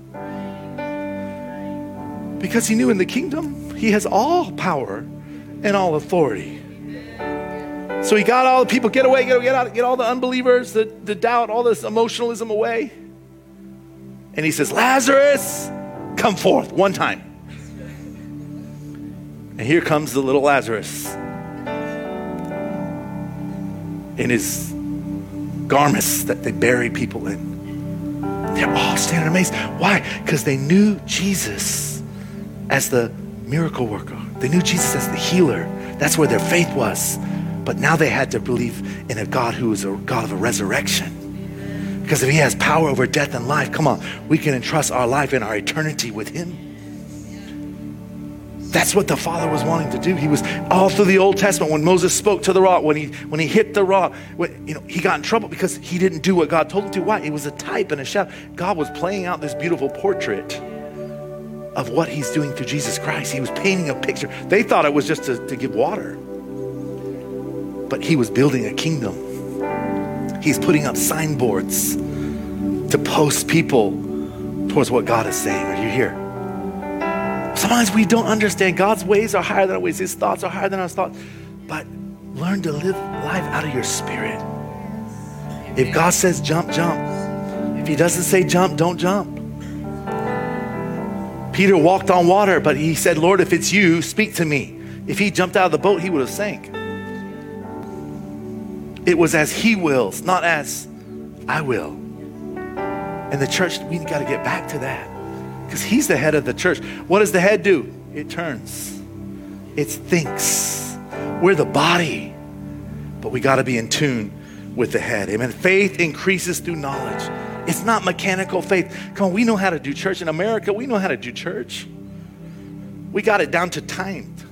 Because he knew in the kingdom, he has all power and all authority. So he got all the people, get away, get, get out, get all the unbelievers, the, the doubt, all this emotionalism away. And he says, Lazarus, come forth one time. And here comes the little Lazarus in his garments that they bury people in. They're all standing amazed. Why? Because they knew Jesus as the miracle worker, they knew Jesus as the healer. That's where their faith was. But now they had to believe in a God who is a God of a resurrection. Because if He has power over death and life, come on, we can entrust our life and our eternity with Him. That's what the Father was wanting to do. He was all through the Old Testament when Moses spoke to the rock, when he when he hit the rock, when, you know, he got in trouble because he didn't do what God told him to. Why? It was a type and a shadow. God was playing out this beautiful portrait of what he's doing through Jesus Christ. He was painting a picture. They thought it was just to, to give water. But he was building a kingdom. He's putting up signboards to post people towards what God is saying. Are you here? Sometimes we don't understand. God's ways are higher than our ways, His thoughts are higher than our thoughts. But learn to live life out of your spirit. If God says jump, jump. If He doesn't say jump, don't jump. Peter walked on water, but he said, Lord, if it's you, speak to me. If he jumped out of the boat, he would have sank. It was as he wills, not as I will. And the church, we've got to get back to that because he's the head of the church. What does the head do? It turns, it thinks. We're the body, but we got to be in tune with the head. Amen. Faith increases through knowledge. It's not mechanical faith. Come on, we know how to do church. In America, we know how to do church. We got it down to timed.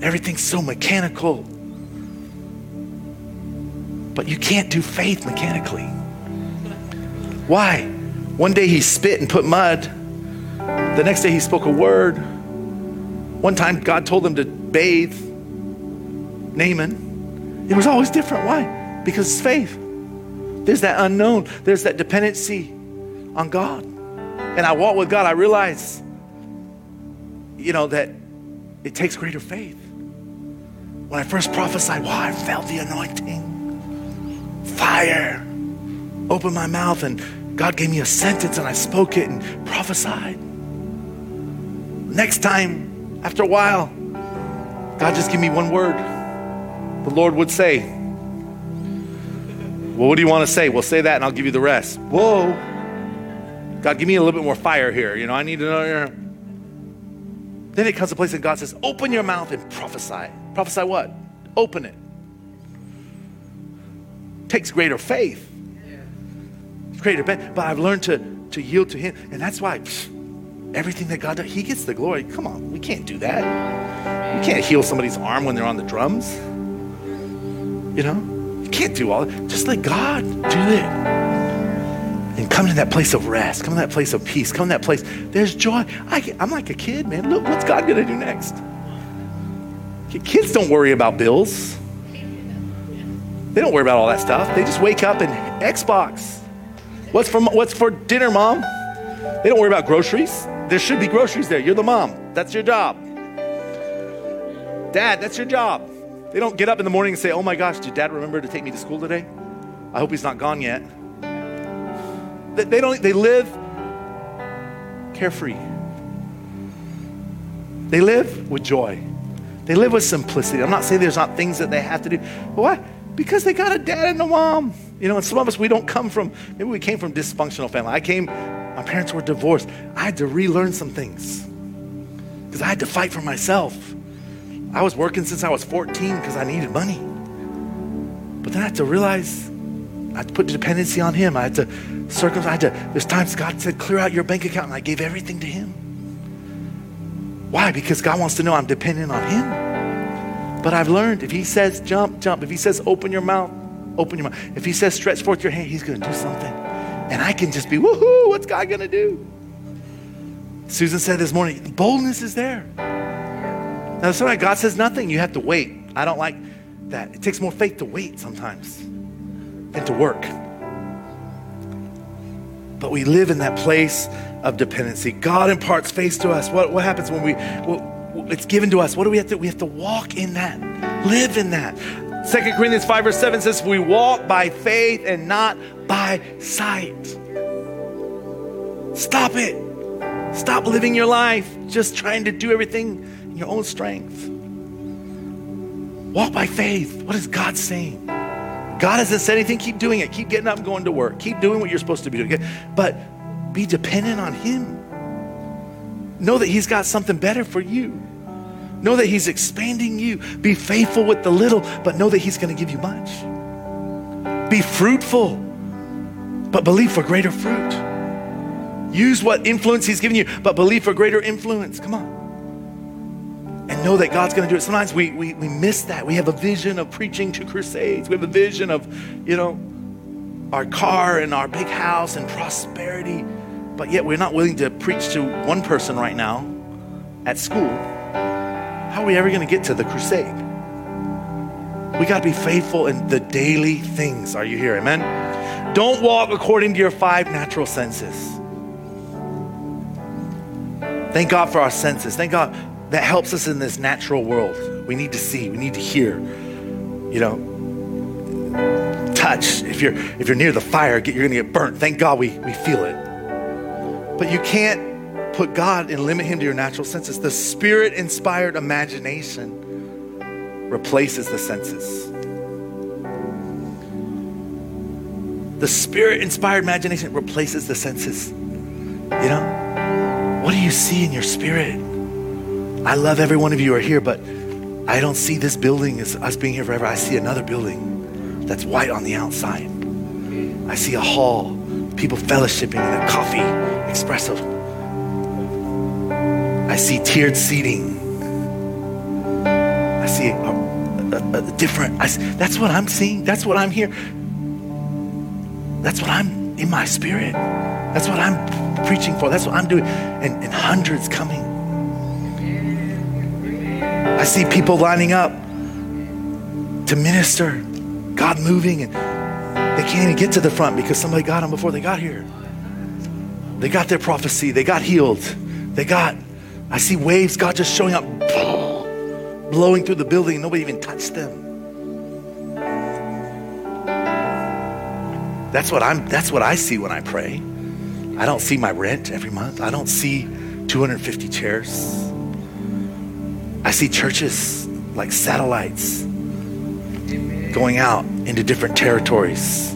Everything's so mechanical. But you can't do faith mechanically. Why? One day he spit and put mud. The next day he spoke a word. One time God told him to bathe Naaman. It was always different. Why? Because it's faith. There's that unknown, there's that dependency on God. And I walk with God, I realize, you know, that it takes greater faith. When I first prophesied, wow, I felt the anointing fire. Opened my mouth and God gave me a sentence and I spoke it and prophesied. Next time, after a while, God just gave me one word. The Lord would say, Well, what do you want to say? Well, say that and I'll give you the rest. Whoa. God, give me a little bit more fire here. You know, I need to know. Your... Then it comes to a place and God says, Open your mouth and prophesy. Prophesy what? Open it takes greater faith. Greater faith. But I've learned to, to yield to Him. And that's why psh, everything that God does, He gets the glory. Come on, we can't do that. You can't heal somebody's arm when they're on the drums. You know? You can't do all that. Just let God do it. And come to that place of rest. Come to that place of peace. Come to that place. There's joy. I, I'm like a kid, man. Look, what's God going to do next? Kids don't worry about bills. They don't worry about all that stuff. They just wake up and Xbox. What's for, what's for dinner, mom? They don't worry about groceries. There should be groceries there. You're the mom. That's your job. Dad, that's your job. They don't get up in the morning and say, Oh my gosh, did dad remember to take me to school today? I hope he's not gone yet. They don't, they live carefree. They live with joy. They live with simplicity. I'm not saying there's not things that they have to do, but why? Because they got a dad and a mom. You know, and some of us, we don't come from, maybe we came from dysfunctional family. I came, my parents were divorced. I had to relearn some things because I had to fight for myself. I was working since I was 14 because I needed money. But then I had to realize I had to put dependency on Him. I had to circumcise. I had to, there's times God said, clear out your bank account, and I gave everything to Him. Why? Because God wants to know I'm dependent on Him. But I've learned if he says jump, jump. If he says open your mouth, open your mouth. If he says stretch forth your hand, he's going to do something. And I can just be, woohoo, what's God going to do? Susan said this morning, boldness is there. Now, sometimes God says nothing, you have to wait. I don't like that. It takes more faith to wait sometimes than to work. But we live in that place of dependency. God imparts faith to us. What, what happens when we, it's given to us. What do we have to? We have to walk in that. Live in that. 2 Corinthians 5 verse 7 says, We walk by faith and not by sight. Stop it. Stop living your life just trying to do everything in your own strength. Walk by faith. What is God saying? God hasn't said anything. Keep doing it. Keep getting up and going to work. Keep doing what you're supposed to be doing. But be dependent on Him. Know that He's got something better for you. Know that He's expanding you. Be faithful with the little, but know that He's going to give you much. Be fruitful, but believe for greater fruit. Use what influence He's given you, but believe for greater influence. Come on. And know that God's going to do it. Sometimes we, we, we miss that. We have a vision of preaching to crusades. We have a vision of, you know, our car and our big house and prosperity. But yet we're not willing to preach to one person right now at school. How are we ever going to get to the crusade? We got to be faithful in the daily things. Are you here? Amen? Don't walk according to your five natural senses. Thank God for our senses. Thank God that helps us in this natural world. We need to see, we need to hear, you know, touch. If you're if you're near the fire, you're gonna get burnt. Thank God we, we feel it. But you can't put God and limit him to your natural senses. The spirit inspired imagination replaces the senses. The spirit inspired imagination replaces the senses. You know? What do you see in your spirit? I love every one of you are here, but I don't see this building as us being here forever. I see another building that's white on the outside. I see a hall, people fellowshipping in a coffee, espresso. I see tiered seating. I see a, a, a different, I, that's what I'm seeing. That's what I'm here. That's what I'm in my spirit. That's what I'm preaching for. That's what I'm doing. And, and hundreds coming. I see people lining up to minister, God moving, and they can't even get to the front because somebody got them before they got here. They got their prophecy, they got healed, they got, I see waves, God just showing up, blowing through the building, nobody even touched them. That's what I'm that's what I see when I pray. I don't see my rent every month. I don't see 250 chairs. I see churches like satellites going out into different territories.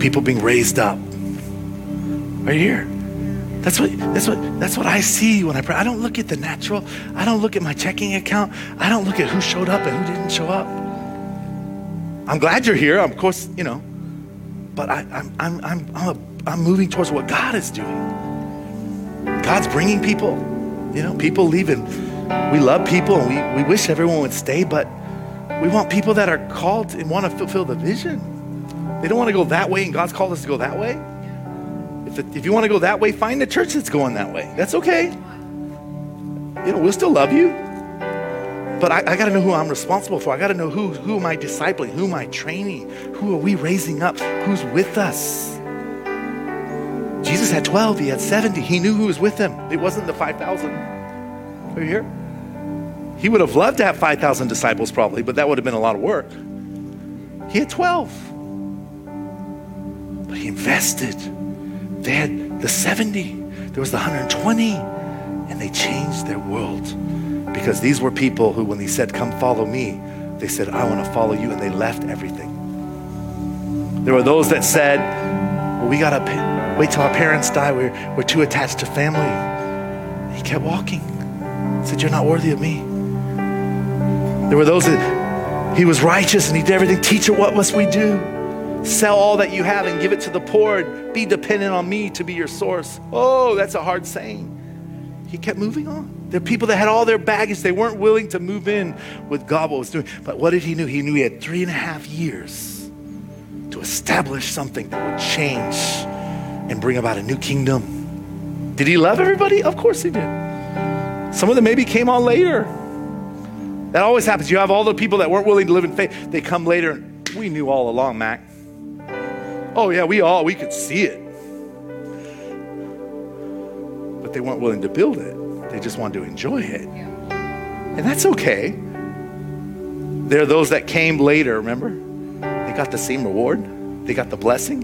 People being raised up. Are you here. That's what that's what that's what I see when I pray. I don't look at the natural. I don't look at my checking account. I don't look at who showed up and who didn't show up. I'm glad you're here. Of course, you know. But I, I'm, I'm, I'm, I'm a I'm moving towards what God is doing. God's bringing people, you know, people leaving. We love people and we, we wish everyone would stay, but we want people that are called and want to fulfill the vision. They don't want to go that way, and God's called us to go that way. If, you want to go that way, find a church that's going that way. That's okay. You know, we'll still love you. But I, I got to know who I'm responsible for. I got to know who, who am I discipling? Who am I training? Who are we raising up? Who's with us? Jesus had 12, he had 70. He knew who was with him. It wasn't the 5,000. Are you here? He would have loved to have 5,000 disciples probably, but that would have been a lot of work. He had 12. But he invested. They had the 70, there was the 120, and they changed their world. Because these were people who, when he said, Come follow me, they said, I want to follow you, and they left everything. There were those that said, Well, we got to wait till our parents die. We're, we're too attached to family. He kept walking. He said, You're not worthy of me. There were those that he was righteous and he did everything. Teacher, what must we do? Sell all that you have and give it to the poor. And be dependent on me to be your source. Oh, that's a hard saying. He kept moving on. There are people that had all their baggage. They weren't willing to move in with God, what was doing. But what did he know? He knew he had three and a half years to establish something that would change and bring about a new kingdom. Did he love everybody? Of course he did. Some of them maybe came on later. That always happens. You have all the people that weren't willing to live in faith. They come later. We knew all along, Mac. Oh yeah, we all we could see it. But they weren't willing to build it. They just wanted to enjoy it. And that's okay. There are those that came later, remember? They got the same reward, they got the blessing.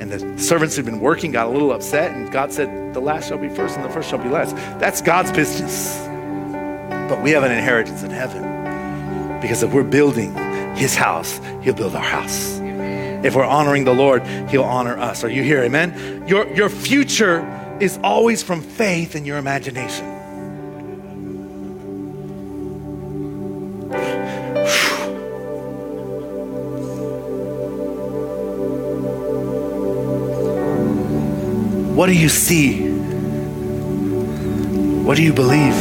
And the servants who'd been working got a little upset, and God said, The last shall be first, and the first shall be last. That's God's business. But we have an inheritance in heaven. Because if we're building his house, he'll build our house. If we're honoring the Lord, he'll honor us. Are you here? Amen? Your, your future is always from faith and your imagination. What do you see? What do you believe?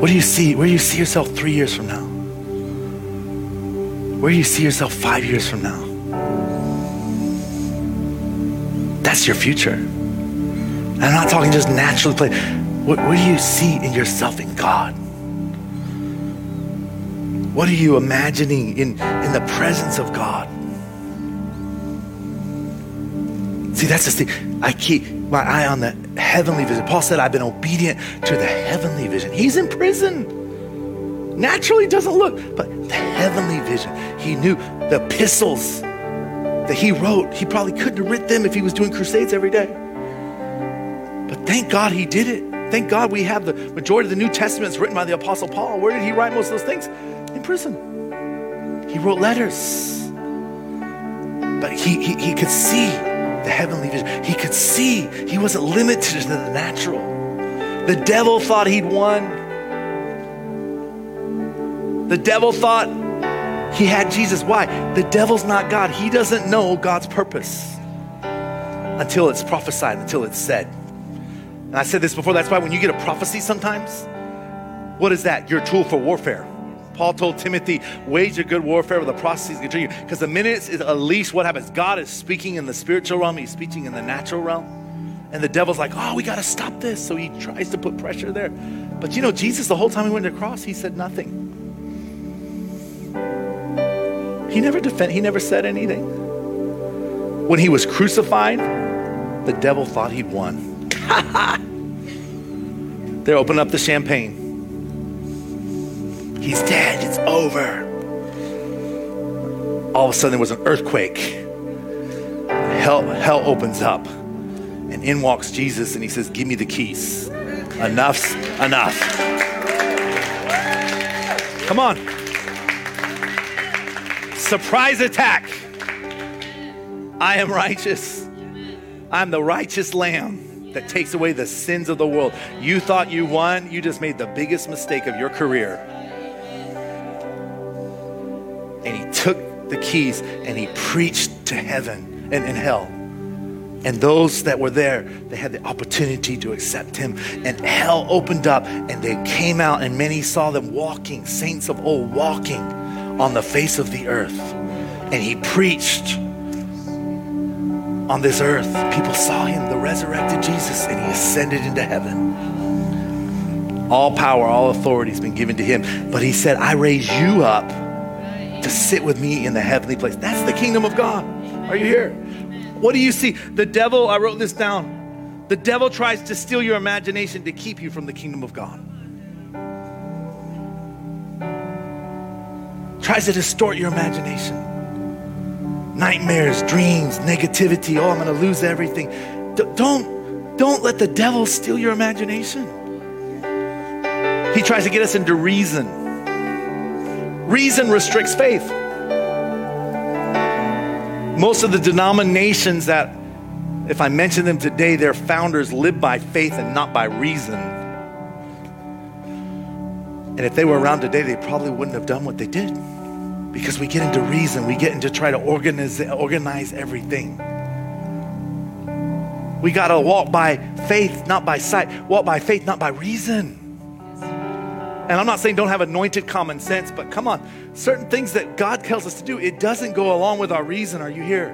What do you see? Where do you see yourself three years from now? Where do you see yourself five years from now? That's your future. I'm not talking just naturally play. What, what do you see in yourself in God? What are you imagining in, in the presence of God? See, that's the thing. I keep my eye on the heavenly vision. Paul said, I've been obedient to the heavenly vision. He's in prison. Naturally doesn't look, but the heavenly vision. He knew the epistles that he wrote. He probably couldn't have written them if he was doing crusades every day. But thank God he did it. Thank God we have the majority of the New Testaments written by the Apostle Paul. Where did he write most of those things? In prison. He wrote letters. But he, he, he could see the heavenly vision. He could see he wasn't limited to the natural. The devil thought he'd won. The devil thought he had Jesus. Why? The devil's not God. He doesn't know God's purpose until it's prophesied, until it's said. And I said this before, that's why when you get a prophecy sometimes, what is that? Your tool for warfare. Paul told Timothy, wage a good warfare with the prophecies continue. Because the minute is at least what happens. God is speaking in the spiritual realm, he's speaking in the natural realm. And the devil's like, oh, we got to stop this. So he tries to put pressure there. But you know, Jesus, the whole time he went to the cross, he said nothing. He never defend, he never said anything. When he was crucified, the devil thought he'd won. they opened up the champagne. He's dead. It's over. All of a sudden, there was an earthquake. Hell, hell opens up. And in walks Jesus, and he says, Give me the keys. Enough's enough. Come on. Surprise attack. I am righteous. I'm the righteous lamb that takes away the sins of the world. You thought you won, you just made the biggest mistake of your career. And he took the keys and he preached to heaven and, hell. And those that were there, they had the opportunity to accept him. And hell opened up and they came out, and many saw them walking, saints of old, walking on the face of the earth. And he preached on this earth. People saw him, the resurrected Jesus, and he ascended into heaven. All power, all authority has been given to him. But he said, I raise you up to sit with me in the heavenly place. That's the kingdom of God. Are you here? What do you see? The devil, I wrote this down. The devil tries to steal your imagination to keep you from the kingdom of God. Tries to distort your imagination. Nightmares, dreams, negativity. Oh, I'm going to lose everything. D- don't, don't let the devil steal your imagination. He tries to get us into reason. Reason restricts faith. Most of the denominations that, if I mention them today, their founders live by faith and not by reason. And if they were around today, they probably wouldn't have done what they did. Because we get into reason, we get into try to organize, organize everything. We got to walk by faith, not by sight. Walk by faith, not by reason. And I'm not saying don't have anointed common sense, but come on, certain things that God tells us to do, it doesn't go along with our reason. Are you here?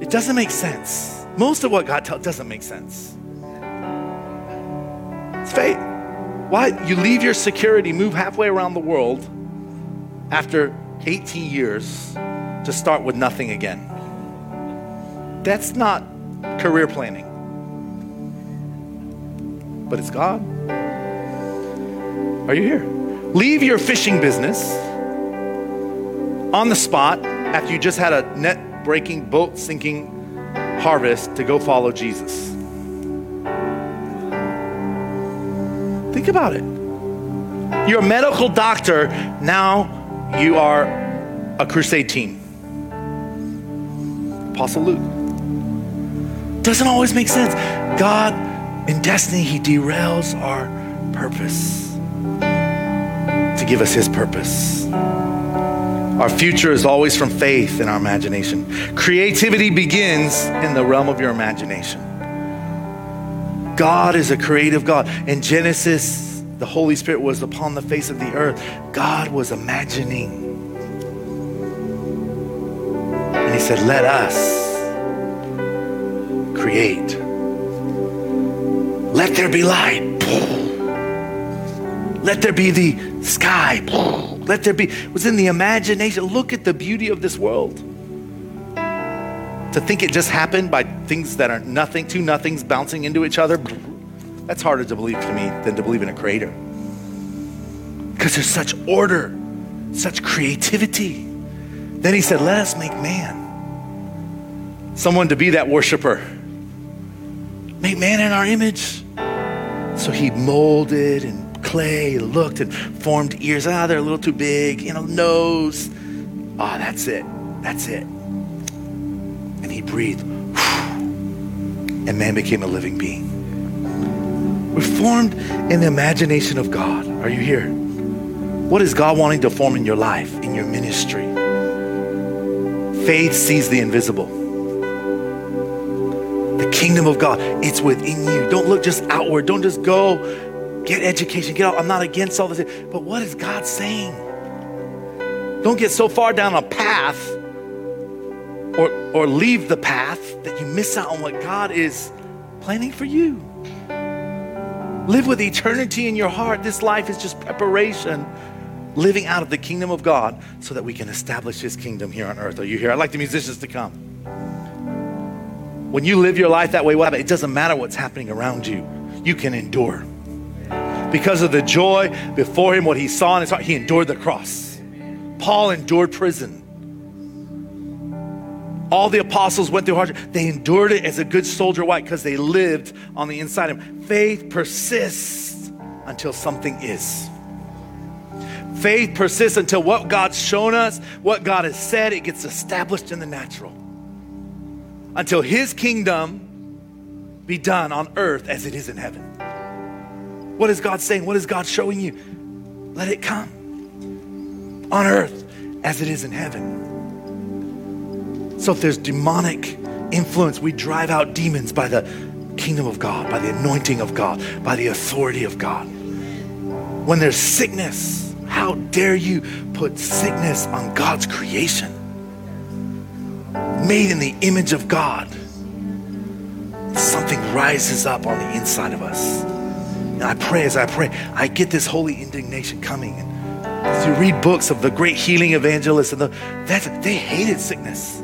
It doesn't make sense. Most of what God tells doesn't make sense. It's faith. Why? You leave your security, move halfway around the world after 18 years to start with nothing again. That's not career planning but it's God. Are you here? Leave your fishing business on the spot after you just had a net breaking, boat sinking harvest to go follow Jesus. Think about it. You're a medical doctor, now you are a crusade team. Apostle Luke. Doesn't always make sense. God, in destiny, He derails our purpose to give us His purpose. Our future is always from faith in our imagination. Creativity begins in the realm of your imagination. God is a creative God. In Genesis, the Holy Spirit was upon the face of the earth. God was imagining. And He said, Let us create. Let there be light. Let there be the sky. Let there be. It was in the imagination. Look at the beauty of this world. To think it just happened by things that are nothing, two nothings bouncing into each other, that's harder to believe to me than to believe in a creator. Because there's such order, such creativity. Then he said, Let us make man. Someone to be that worshiper. Make man in our image. So he molded and clay, looked and formed ears. Ah, they're a little too big, you know, nose. Ah, oh, that's it. That's it. And he breathed. And man became a living being. We're formed in the imagination of God. Are you here? What is God wanting to form in your life, in your ministry? Faith sees the invisible. The kingdom of God, it's within you. Don't look just outward. Don't just go get education. Get out. I'm not against all this. But what is God saying? Don't get so far down a path or, leave the path that you miss out on what God is planning for you. Live with eternity in your heart. This life is just preparation, living out of the kingdom of God so that we can establish His kingdom here on earth. Are you here? I'd like the musicians to come. When you live your life that way, what It doesn't matter what's happening around you, you can endure. Because of the joy before him, what he saw in his heart, he endured the cross. Paul endured prison. All the apostles went through hardship. They endured it as a good soldier. Why? Because they lived on the inside of them. Faith persists until something is. Faith persists until what God's shown us, what God has said, it gets established in the natural. Until His kingdom be done on earth as it is in heaven. What is God saying? What is God showing you? Let it come on earth as it is in heaven. So if there's demonic influence, we drive out demons by the kingdom of God, by the anointing of God, by the authority of God. When there's sickness, how dare you put sickness on God's creation? Made in the image of God. Something rises up on the inside of us. And I pray as I pray, I get this holy indignation coming. And as you read books of the great healing evangelists, and the, that's, they hated sickness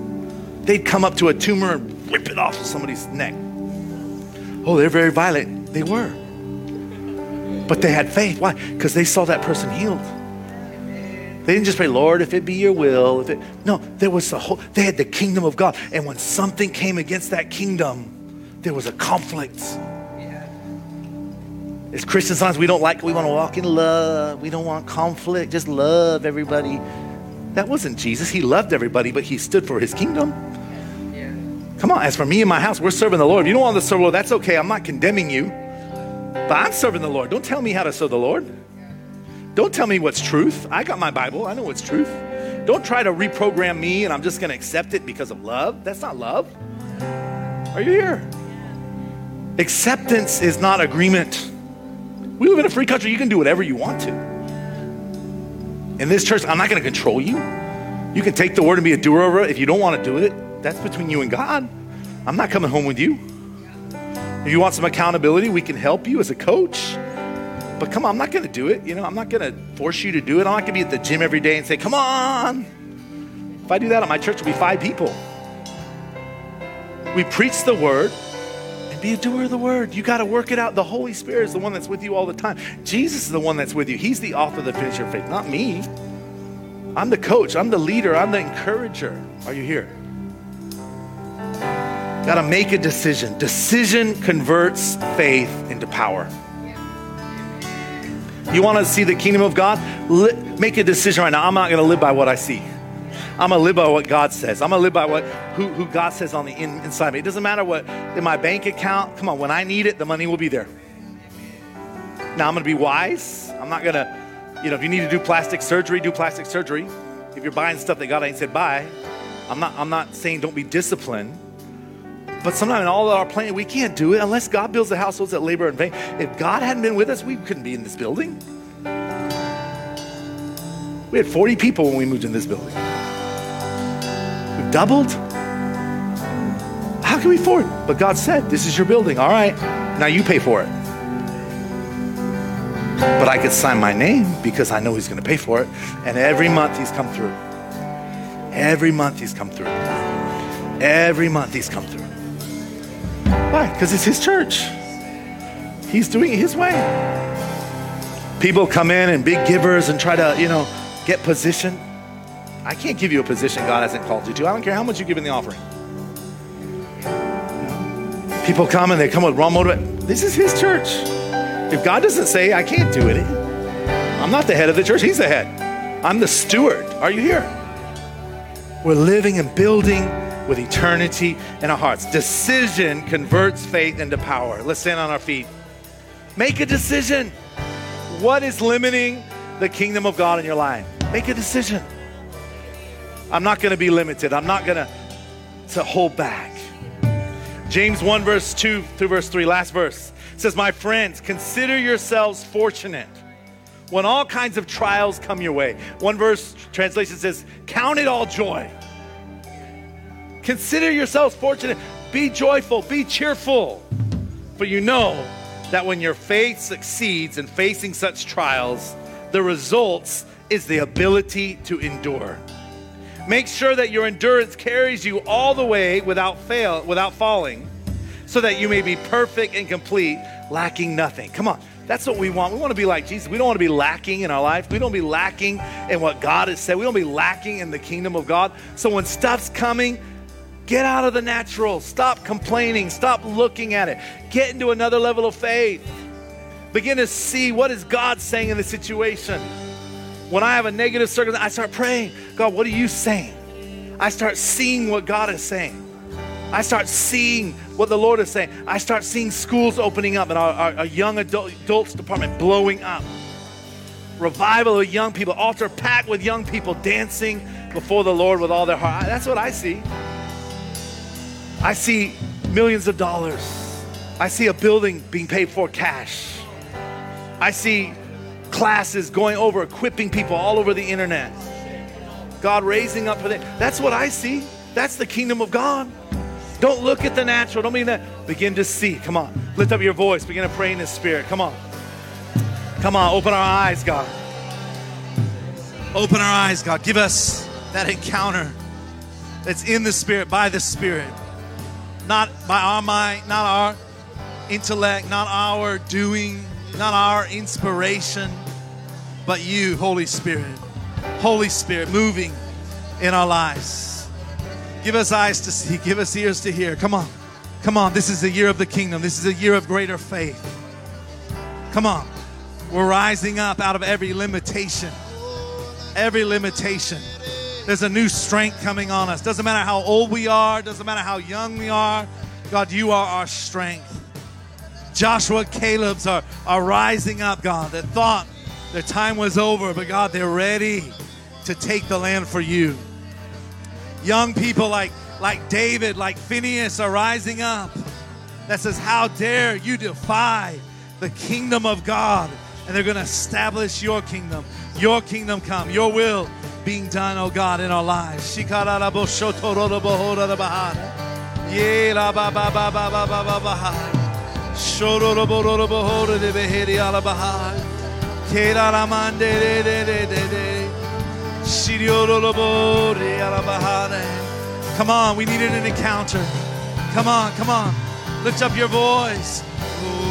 they'd come up to a tumor and rip it off of somebody's neck. Oh, they're very violent. They were. But they had faith. Why? Because they saw that person healed. They didn't just pray, Lord, if it be your will. If it no, there was a whole they had the kingdom of God. And when something came against that kingdom, there was a conflict. As Christians, sometimes we don't like, we want to walk in love. We don't want conflict. Just love everybody. That wasn't Jesus. He loved everybody, but he stood for his kingdom. Come on, as for me and my house, we're serving the Lord. If you don't want to serve the Lord, that's okay. I'm not condemning you. But I'm serving the Lord. Don't tell me how to serve the Lord. Don't tell me what's truth. I got my Bible. I know what's truth. Don't try to reprogram me and I'm just going to accept it because of love. That's not love. Are you here? Acceptance is not agreement. We live in a free country. You can do whatever you want to. In this church, I'm not going to control you. You can take the word and be a doer over it. If you don't want to do it, that's between you and God. I'm not coming home with you. If you want some accountability, we can help you as a coach. But come on, I'm not going to do it. You know, I'm not going to force you to do it. I'm not going to be at the gym every day and say, come on. If I do that at my church, it'll be five people. We preach the word Be a doer of the word. You got to work it out. The Holy Spirit is the one that's with you all the time. Jesus is the one that's with you. He's the author, of the finisher of faith, not me. I'm the coach. I'm the leader. I'm the encourager. Are you here? Got to make a decision. Decision converts faith into power. You want to see the kingdom of God? make a decision right now. I'm not going to live by what I see. I'm gonna live by what God says. I'm gonna live by what who, who God says on the in, inside me. It doesn't matter what in my bank account. Come on, when I need it, the money will be there. Now I'm gonna be wise. I'm not gonna, you know, if you need to do plastic surgery, do plastic surgery. If you're buying stuff that God ain't said buy, I'm not. I'm not saying don't be disciplined. But sometimes in all of our planning, we can't do it unless God builds the households that labor in vain. If God hadn't been with us, we couldn't be in this building. We had 40 people when we moved in this building doubled? How can we afford? But God said, This is your building. All right, now you pay for it. But I could sign my name because I know He's going to pay for it. And every month He's come through. Every month He's come through. Every month He's come through. Why? Because it's His church. He's doing it His way. People come in and big givers and try to, you know, get position. I can't give you a position God hasn't called you to. I don't care how much you give in the offering. People come and they come with wrong motive. This is His church. If God doesn't say, I can't do it, I'm not the head of the church, He's the head. I'm the steward. Are you here? We're living and building with eternity in our hearts. Decision converts faith into power. Let's stand on our feet. Make a decision. What is limiting the kingdom of God in your life? Make a decision. I'm not going to be limited. I'm not going to to hold back. James 1 verse 2 through verse 3 last verse says my friends consider yourselves fortunate when all kinds of trials come your way. One verse translation says count it all joy. Consider yourselves fortunate. Be joyful, be cheerful. For you know that when your faith succeeds in facing such trials, the results is the ability to endure. Make sure that your endurance carries you all the way without fail, without falling, so that you may be perfect and complete, lacking nothing. Come on. That's what we want. We want to be like Jesus. We don't want to be lacking in our life. We don't be lacking in what God has said. We don't be lacking in the kingdom of God. So when stuff's coming, get out of the natural. Stop complaining. Stop looking at it. Get into another level of faith. Begin to see what is God saying in the situation. When I have a negative circumstance, I start praying, God, what are you saying? I start seeing what God is saying. I start seeing what the Lord is saying. I start seeing schools opening up and our, our, our young adult, adults department blowing up. Revival of young people, altar packed with young people dancing before the Lord with all their heart. That's what I see. I see millions of dollars. I see a building being paid for cash. I see classes going over, equipping people all over the internet. God raising up for them. That's what I see. That's the kingdom of God. Don't look at the natural. Don't mean that. Begin to see. Come on. Lift up your voice. Begin to pray in the spirit. Come on. Come on. Open our eyes, God. Open our eyes, God. Give us that encounter that's in the spirit, by the spirit. Not by our mind, not our intellect, not our doing, not our inspiration but you, Holy Spirit. Holy Spirit, moving in our lives. Give us eyes to see, give us ears to hear. Come on. Come on. This is the year of the kingdom. This is a year of greater faith. Come on. We're rising up out of every limitation. Every limitation. There's a new strength coming on us. Doesn't matter how old we are, doesn't matter how young we are. God, you are our strength. Joshua, Caleb's are, are rising up, God, The thought their time was over, but God, they're ready to take the land for you. Young people like, like David, like Phineas are rising up that says, How dare you defy the kingdom of God? And they're going to establish your kingdom. Your kingdom come, your will being done, oh God, in our lives. Come on, we needed an encounter. Come on, come on. Lift up your voice. Oh.